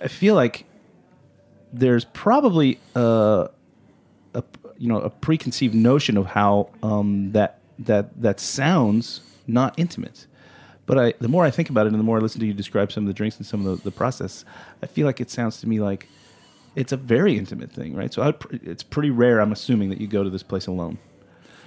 I feel like there's probably a, a you know a preconceived notion of how um, that that that sounds not intimate. But I, the more I think about it, and the more I listen to you describe some of the drinks and some of the, the process, I feel like it sounds to me like it's a very intimate thing, right? So I, it's pretty rare, I'm assuming, that you go to this place alone.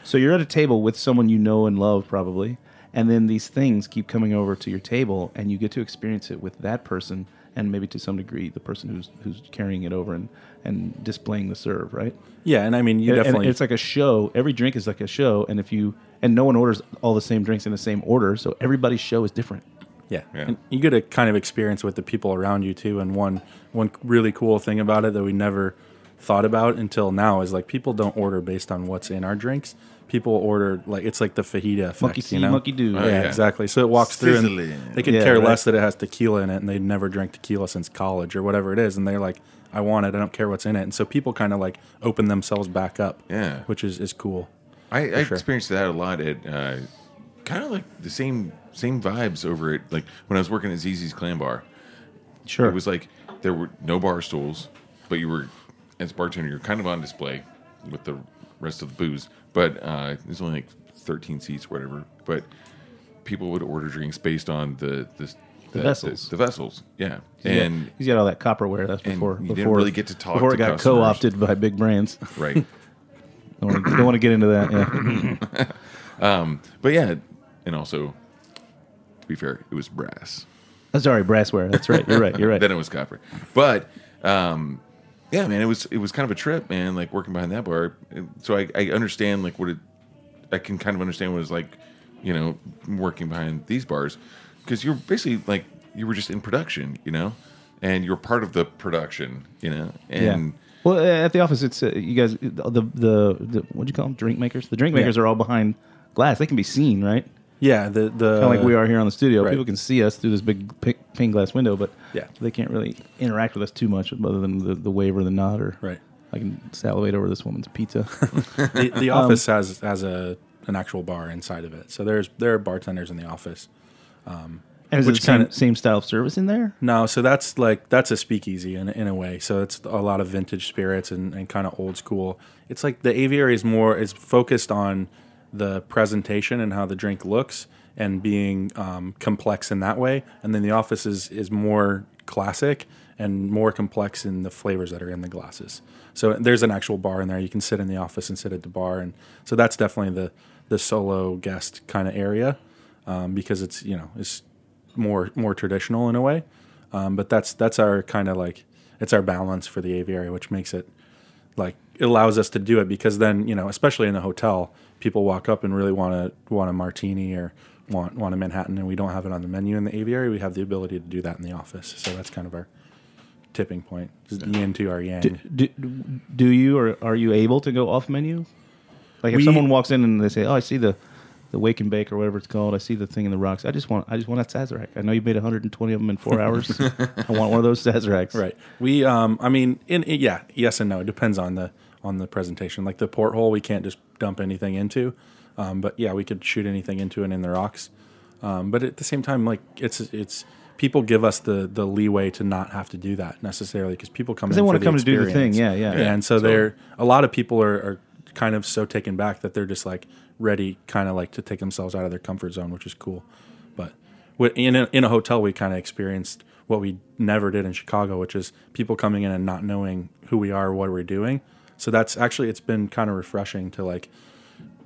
So you're at a table with someone you know and love, probably, and then these things keep coming over to your table, and you get to experience it with that person, and maybe to some degree the person who's who's carrying it over and and displaying the serve, right? yeah, and I mean, you And- definitely and it's like a show. Every drink is like a show, and if you and no one orders all the same drinks in the same order, so everybody's show is different. Yeah. Yeah. And you get a kind of experience with the people around you too. And one one really cool thing about it that we never thought about until now is like people don't order based on what's in our drinks. People order like it's like the fajita effect, Monkey you see, know? monkey do. Yeah, Oh, yeah. exactly. So it walks through Sizzling. and they could Yeah, care right. less that it has tequila in it and they've never drank tequila since college or whatever it is. And they're like, I want it. I don't care what's in it. And so people kind of like open themselves back up. Yeah. Which is, is cool. I, I sure. experienced that a lot at uh, kind of like the same same vibes over it. Like when I was working at ZZ's Clam Bar, Sure. it was like there were no bar stools, but you were as a bartender, you're kind of on display with the rest of the booze. But uh, there's only like 13 seats, whatever. But people would order drinks based on the the, the, vessels. The, vessels, yeah. Yeah, And he's got all that copperware. That's before you before didn't really get to talk before to it got co-opted by big brands. right. Don't want to, don't want to get into that. Yeah. But yeah, and also to be fair, it was brass. Oh, sorry, brassware. That's right. You're right. You're right. then it was copper. But um, yeah, man, it was it was kind of a trip, man. Like working behind that bar, so I, I understand like what it. I can kind of understand what it's like, you know, working behind these bars, because you're basically like you were just in production, you know, and you're part of the production, you know, and. yeah. Well, at the office, it's uh, you guys. The the, the what do you call them? Drink makers. The drink makers are all behind glass. They can be seen, right? Yeah, the the Kind of like we are here on the studio. right. People can see us through this big pane glass window, but Yeah. they can't really interact with us too much, other than the, the wave or the nod. Or Right. I can salivate over this woman's pizza. the, the Um, office has has a an actual bar inside of it. So there's there are bartenders in the office. and is Which it the same, kinda- same style of service in there? No, so that's like that's a speakeasy in in a way. So it's a lot of vintage spirits and, and kind of old school. It's like the aviary is more is focused on the presentation and how the drink looks and being um, complex in that way. And then the office is is more classic and more complex in the flavors that are in the glasses. So there's an actual bar in there. You can sit in the office and sit at the bar, and so that's definitely the the solo guest kind of area um, because it's you know it's more more traditional in a way. Um, but that's that's our kind of like it's our balance for the aviary, which makes it like it allows us to do it because then you know especially in a hotel, people walk up and really want to want a martini or want want a Manhattan, and we don't have it on the menu in the aviary. We have the ability to do that in the office, so that's kind of our tipping point. Yin to our yang. Do, do, do you or are you able to go off menu? Like if We- someone walks in and they say, "Oh, I see the the wake and bake or whatever it's called. I see the thing in the rocks. I just want I just want that Sazerac. I know you made 120 of them in four hours. I want one of those Sazeracs. Right. We, um, I mean, in- yeah, yes and no. It depends on the on the presentation. Like the porthole, we can't just dump anything into, um, but yeah, we could shoot anything into it in the rocks. Um, but at the same time, like it's it's people give us the the leeway to not have to do that necessarily because people come in they wanna the come to do the thing. experience. Yeah, yeah. And so they're a lot of people are, are kind of so taken back that they're just like ready, kind of like to take themselves out of their comfort zone, which is cool. But in a, in a hotel, we kind of experienced what we never did in Chicago, which is people coming in and not knowing who we are, or what we're doing. So that's actually it's been kind of refreshing to like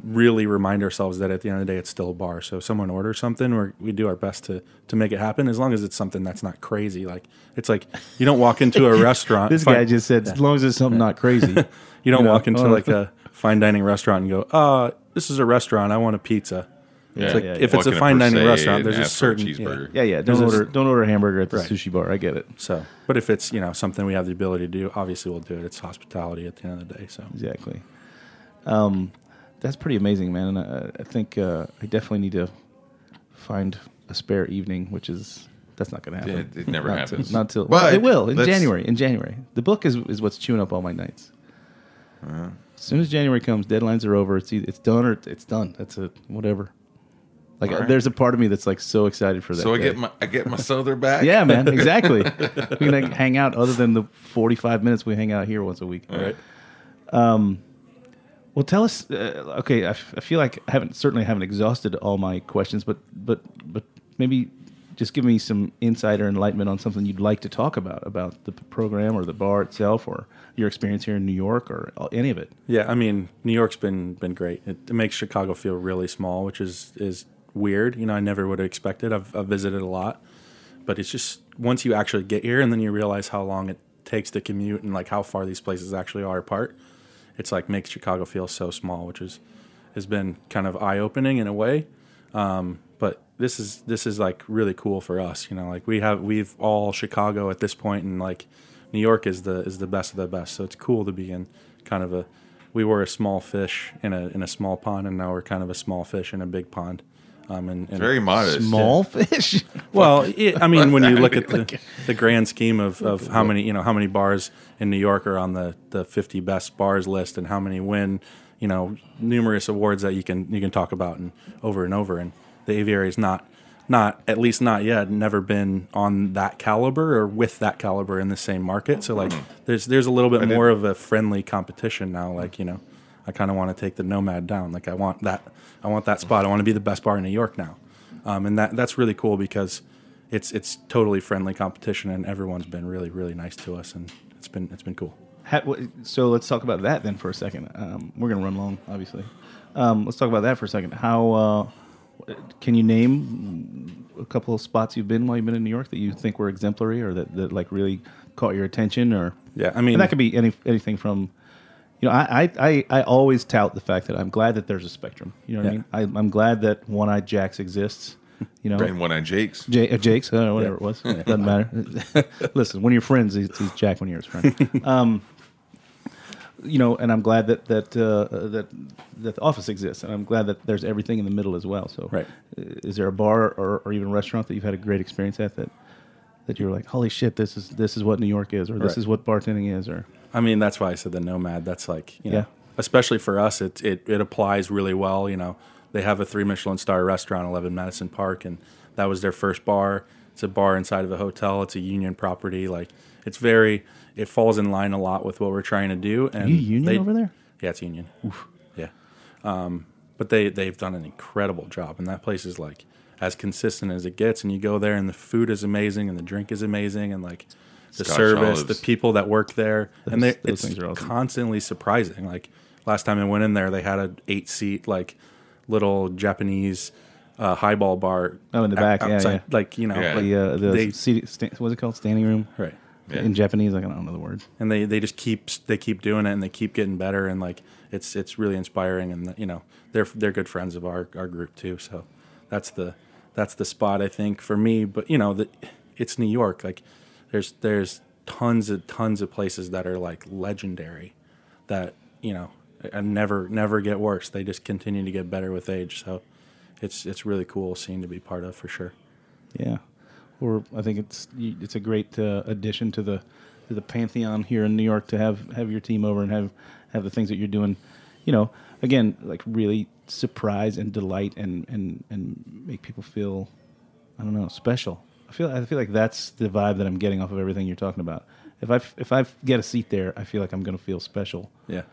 really remind ourselves that at the end of the day, it's still a bar. So if someone orders something, we we do our best to to make it happen, as long as it's something that's not crazy. Like it's like you don't walk into a restaurant. This guy just said, as long as it's something not crazy. you don't know, walk into oh. like a fine dining restaurant and go, "Uh, this is a restaurant. I want a pizza." Yeah, like yeah, if it's a in fine per dining se restaurant, and there's a ask for certain cheeseburger. yeah, yeah. Don't There's a- order don't order a hamburger at the Right. sushi bar. I get it. So, but if it's you know something we have the ability to do, obviously we'll do it. It's hospitality at the end of the day. So Exactly. Um, that's pretty amazing, man. And I, I think uh, I definitely need to find a spare evening, which is that's not going to happen. It- it never Not happens. Till, not till But it will in let's- January. In January, the book is is what's chewing up all my nights. Uh-huh. As soon as January comes, deadlines are over. It's either, it's done or it's done. That's it. whatever. Like All right. there's a part of me that's like so excited for that. So I day. get my I get my Sother back. yeah, man, exactly. We're gonna hang out other than the 45 minutes we hang out here once a week. All right. Um, Well, tell us. Uh, okay, I, f- I feel like I haven't certainly haven't exhausted all my questions, but but but maybe just give me some insight or enlightenment on something you'd like to talk about about the program or the bar itself or your experience here in New York or any of it. yeah, I mean New York's been been great. It, it makes Chicago feel really small, which is is weird. You know, I never would have expected. I've, I've visited a lot, but it's just once you actually get here and then you realize how long it takes to commute and like how far these places actually are apart. It's like makes Chicago feel so small, which is has been kind of eye opening in a way. Um, but this is this is like really cool for us. You know, like we have we've all Chicago at this point, and like New York is the is the best of the best. So it's cool to be in kind of a. We were a small fish in a in a small pond, and now we're kind of a small fish in a big pond. Um, and, and Very modest. Small fish. well, it, I mean, when you look at the, the grand scheme of, of how many you know how many bars in New York are on the, the 50 best bars list, and how many win, you know, numerous awards that you can you can talk about and over and over. And the aviary is not not at least not yet never been on that caliber or with that caliber in the same market. So like, there's there's a little bit more of a friendly competition now. Like you know. I kind of want to take the Nomad down. Like I want that, I want that spot. I want to be the best bar in New York now, um, and that that's really cool because it's it's totally friendly competition, and everyone's been really really nice to us, and it's been it's been cool. So let's talk about that then for a second. Um, we're gonna run long, obviously. Um, let's talk about that for a second. How uh, can you name a couple of spots you've been while you've been in New York that you think were exemplary or that, that like really caught your attention? Or Yeah, I mean- and that could be any anything from. You know, I, I, I, I always tout the fact that I'm glad that there's a spectrum. You know what Yeah. I mean? I, I'm glad that One Eyed Jacks exists. You know, And One Eyed Jake's. J- uh, Jake's, uh, whatever it was. Doesn't matter. Listen, when you're friends, he's, he's Jack. When you're his friend, um, you know. And I'm glad that that uh, that that the office exists, and I'm glad that there's everything in the middle as well. So, Right. uh, is there a bar or, or even a restaurant that you've had a great experience at that that you're like, holy shit, this is this is what New York is, or this Right. is what bartending is, or I mean, that's why I said the Nomad. That's like, you know, Yeah. especially for us, it, it, it applies really well. You know, they have a three Michelin star restaurant, 11 Madison Park, and that was their first bar. It's a bar inside of a hotel. It's a union property. Like, it's very, it falls in line a lot with what we're trying to do. And you union they- over there? Yeah, it's union. Yeah. Um, but they, they've done an incredible job. And that place is like as consistent as it gets. And you go there, and the food is amazing, and the drink is amazing, and like, the Scotch service, olives. the people that work there, and they, Those- those it's things are awesome. constantly surprising. Like last time I went in there, they had an eight seat like little Japanese uh, highball bar. Oh, in the back, yeah, outside, yeah. Like you know, Yeah. like the uh, the they- seat, what's it called, standing room? right. Yeah. In Japanese, like I don't know the word. And they, they just keep they keep doing it, and they keep getting better, and like it's it's really inspiring, and you know they're they're good friends of our, our group too. So that's the that's the spot I think for me. But you know the, it's New York. Like there's there's tons of tons of places that are like legendary that you know and never never get worse. They just continue to get better with age. So it's it's really cool scene to be part of for sure. Yeah, or I think it's it's a great uh, addition to the to the pantheon here in New York to have have your team over and have have the things that you're doing. You know, again, like really surprise and delight and and and make people feel I don't know special. I feel I feel like that's the vibe that I'm getting off of everything you're talking about. If I if I get a seat there, I feel like I'm going to feel special. Yeah.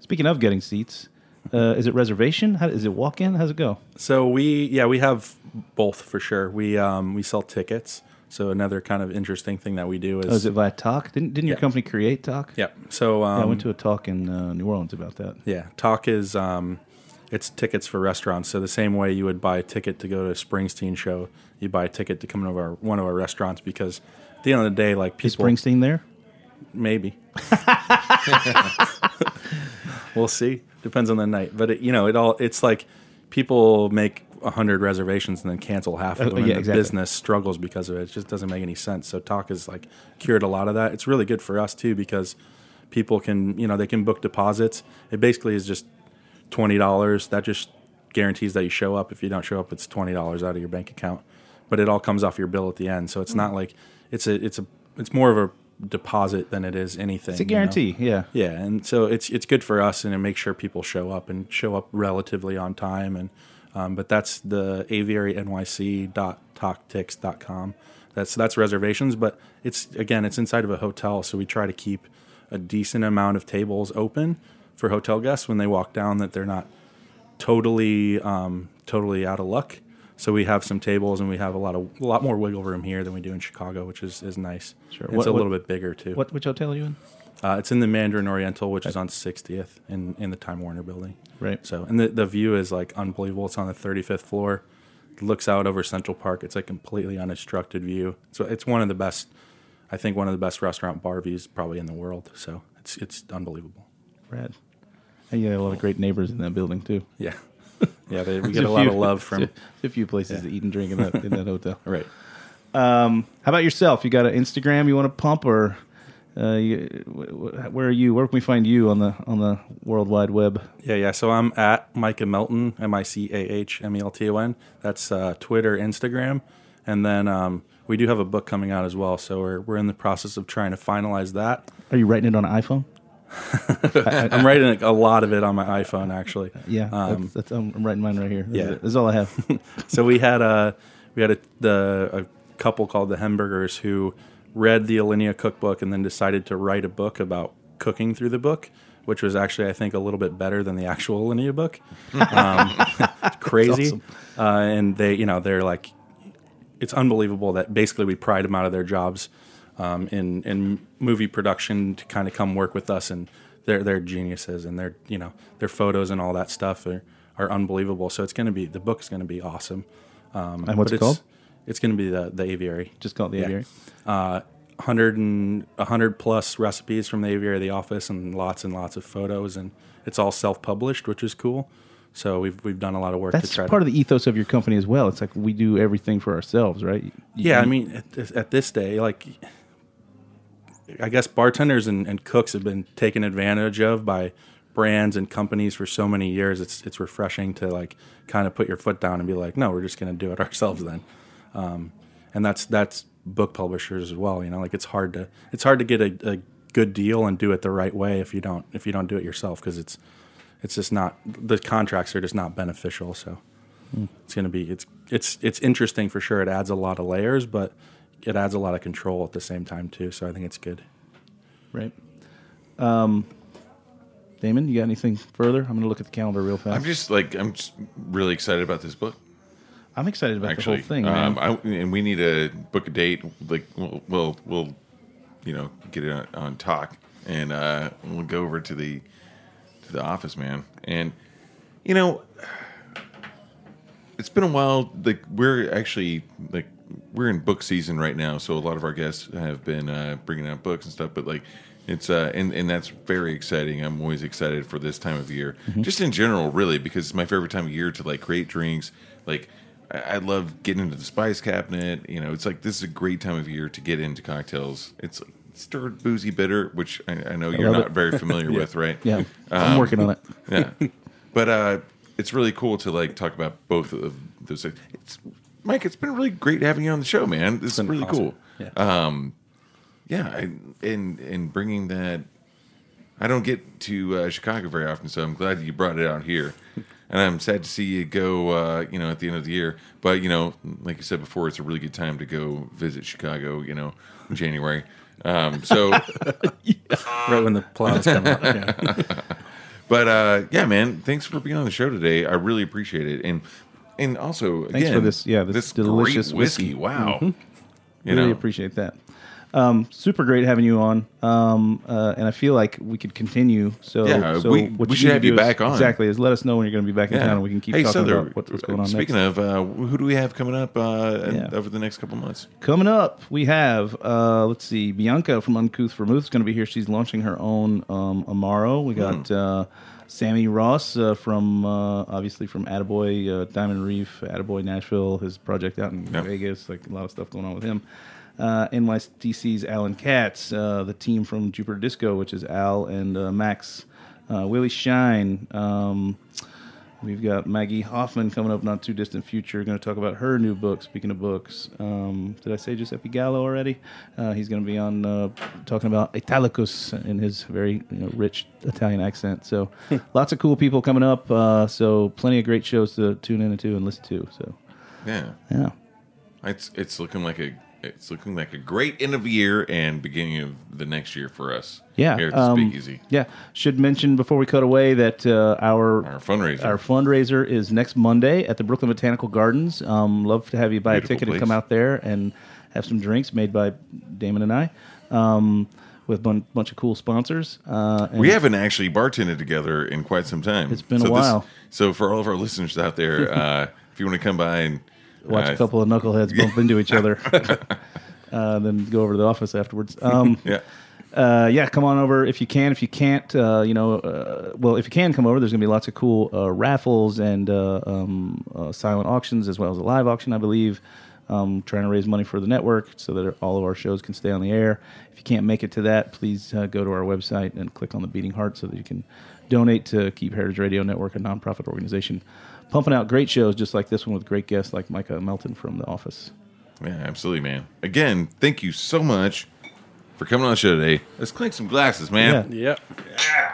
Speaking of getting seats, uh, is it reservation? How, is it walk in? How's it go? So we yeah we have both for sure. We um we sell tickets. So another kind of interesting thing that we do is Oh, is it via Tock? Didn't didn't your Yeah. company create Tock? yeah. So um, Yeah, I went to a talk in uh, New Orleans about that. yeah Tock is um it's tickets for restaurants. So the same way you would buy a ticket to go to a Springsteen show, you buy a ticket to come to our one of our restaurants because at the end of the day, like Is Springsteen there? maybe. We'll see. Depends on the night. But it, you know it all it's like people make 100 reservations and then cancel half of Uh, them and yeah, the exactly. business struggles because of it. It just doesn't make any sense. So Tock is like cured a lot of that. It's really good for us too because people can you know they can book deposits. It basically is just $20 that just guarantees that you show up if you don't show up it's $20 out of your bank account but it all comes off your bill at the end so it's not like it's a it's a it's more of a deposit than it is anything It's a you know? guarantee. Yeah. Yeah, and so it's it's good for us, and it makes sure people show up and show up relatively on time. And um, but that's the aviarynyc.tocktix.com. That's that's reservations, but it's again it's inside of a hotel, so we try to keep a decent amount of tables open for hotel guests when they walk down that they're not totally um, totally out of luck. So we have some tables, and we have a lot of a lot more wiggle room here than we do in Chicago, which is is nice. Sure. It's What- a what- little bit bigger too. What which hotel are you in? Uh, it's in the Mandarin Oriental, which is on 60th in, in the Time Warner building. Right. So, and the, the view is like unbelievable. It's on the 35th floor. It looks out over Central Park. It's a completely unobstructed view. So it's one of the best, I think, one of the best restaurant bar views probably in the world. So it's it's unbelievable. Rad. And you have a lot of great neighbors in that building too. Yeah. Yeah, they, we get a lot few- of love from. a few places to eat and drink in that in that hotel. Right. How about yourself? You got an Instagram you want to pump, or uh, you, wh- wh- where are you? Where can we find you on the on the World Wide Web? Yeah, yeah. So I'm at Micah Melton, M I C A H M E L T O N. That's uh, Twitter, Instagram, and then um, we do have a book coming out as well. So we're we're in the process of trying to finalize that. Are you writing it on an iPhone? I'm writing a lot of it on my iPhone actually. Yeah, Um, that's, that's, I'm writing mine right here. Yeah. it. this all I have. so we had a we had a the a couple called the Hembergers who read the Alinea cookbook and then decided to write a book about cooking through the book, which was actually I think a little bit better than the actual Alinea book. Um, crazy, uh, and they you know they're like it's unbelievable that basically we pried them out of their jobs um, in in movie production to kind of come work with us, and they're they're geniuses, and their you know their photos and all that stuff are, are unbelievable. So it's going to be the book is going to be awesome. Um, And what's it called? It's, going to be the the aviary. Just call it the Yeah. aviary. Uh, 100 and 100 plus recipes from the aviary of the office and lots and lots of photos and it's all self-published which is cool so we've we've done a lot of work to That's try part to of the ethos of your company as well. It's like we do everything for ourselves, right? You- yeah i mean at this, at this day like i guess bartenders and, and cooks have been taken advantage of by brands and companies for so many years. It's it's refreshing to like kind of put your foot down and be like no we're just going to do it ourselves then. Um, and that's that's book publishers as well you know? Like it's hard to it's hard to get a, a good deal and do it the right way if you don't if you don't do it yourself because it's it's just not the contracts are just not beneficial so. It's going to be it's it's it's interesting for sure. It adds a lot of layers but it adds a lot of control at the same time too so i think it's good right. Um, Damon, you got anything further? I'm going to look at the calendar real fast. I'm just like I'm just really excited about this book. I'm excited about Actually, the whole thing, um, I, and we need to book a date. Like we'll we'll, we'll you know get it on, on Tock, and uh, we'll go over to the to the office, man. And you know, it's been a while. Like we're actually like we're in book season right now, so a lot of our guests have been uh, bringing out books and stuff. But like it's uh, and and that's very exciting. I'm always excited for this time of year, just in general, really, because it's my favorite time of year to like create drinks. Like I, I love getting into the spice cabinet. You know, it's like this is a great time of year to get into cocktails. It's stirred boozy bitter, which I, I know you're not it. very familiar with, right? yeah, I'm Um, working on it. yeah, but uh, it's really cool to like talk about both of those. things. It's Mike. It's been really great having you on the show, man. This is really awesome. cool. Yeah. Um, yeah, I, and and bringing that. I don't get to uh, Chicago very often, so I'm glad that you brought it out here. And I'm sad to see you go, uh, you know, at the end of the year. But you know, like you said before, it's a really good time to go visit Chicago. You know, in January. Um, so right when the plows come out yeah. But uh, yeah, man, thanks for being on the show today. I really appreciate it, and and also Thanks for this- yeah, this delicious whiskey. whiskey. Wow, you really know, appreciate that. Um, super great having you on, um, uh, and I feel like we could continue. So, Yeah, so we- what we should have you do is- back on. Exactly, is let us know when you're going to be back in yeah. town, and we can keep hey, talking Sother, about what's, what's going on Speaking next. of, uh, who do we have coming up uh, Yeah. over the next couple months? Coming up, we have uh, let's see, Bianca from Uncouth Vermouth is going to be here. She's launching her own um, Amaro. We got uh, Sammy Ross uh, from uh, obviously from Attaboy uh, Diamond Reef, Attaboy Nashville, his project out in Yep. Vegas. Like a lot of stuff going on with him. Uh, NYDC's Allen Katz, uh, the team from Jupiter Disco, which is Al and uh, Max, uh, Willie Shine. Um, We've got Maggie Hoffman coming up not too distant future. Going to talk about her new book. Speaking of books, um, did I say Giuseppe Gallo already? Uh, he's going to be on uh, talking about Italicus in his very you know, rich Italian accent. So lots of cool people coming up. Uh, so plenty of great shows to tune into and listen to. So Yeah, yeah, it's it's looking like a it's looking like a great end of the year and beginning of the next year for us. yeah, here at the um, Speakeasy, yeah. Should mention before we cut away that uh, our our fundraiser. Our fundraiser is next Monday at the Brooklyn Botanical Gardens. Um, love to have you buy Beautiful a ticket and come out there and have some drinks made by Damon and I, um, with a bun- bunch of cool sponsors. Uh, we haven't actually bartended together in quite some time. It's been a this- while. so for all of our listeners out there, uh, if you want to come by and watch uh, a couple of knuckleheads bump into each other, uh, then go over to the office afterwards. Um, yeah. uh, yeah, come on over if you can. If you can't, uh, you know, uh, well, if you can come over, there's going to be lots of cool uh, raffles and uh, um, uh, silent auctions as well as a live auction, I believe. Um, trying to raise money for the network so that all of our shows can stay on the air. If you can't make it to that, please uh, go to our website and click on the beating heart so that you can donate to Keep Heritage Radio Network, a nonprofit organization, pumping out great shows just like this one with great guests like Micah Melton from The Office. Yeah, absolutely, man. Again, thank you so much for coming on the show today. Let's clink some glasses, man. yep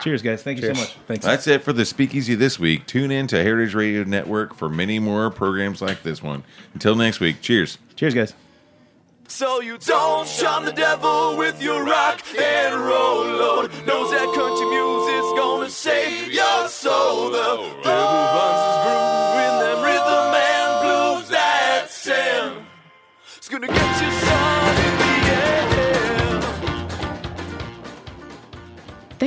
Cheers, guys. Thank you so much. thanks That's it for the Speakeasy this week. Tune in to Heritage Radio Network for many more programs like this one. Until next week, cheers. Cheers, guys. So you don't charm the devil with your rock and roll load. knows that country music's gonna save your soul. The devil finds his groove in them rhythm and blues that's send. It's gonna get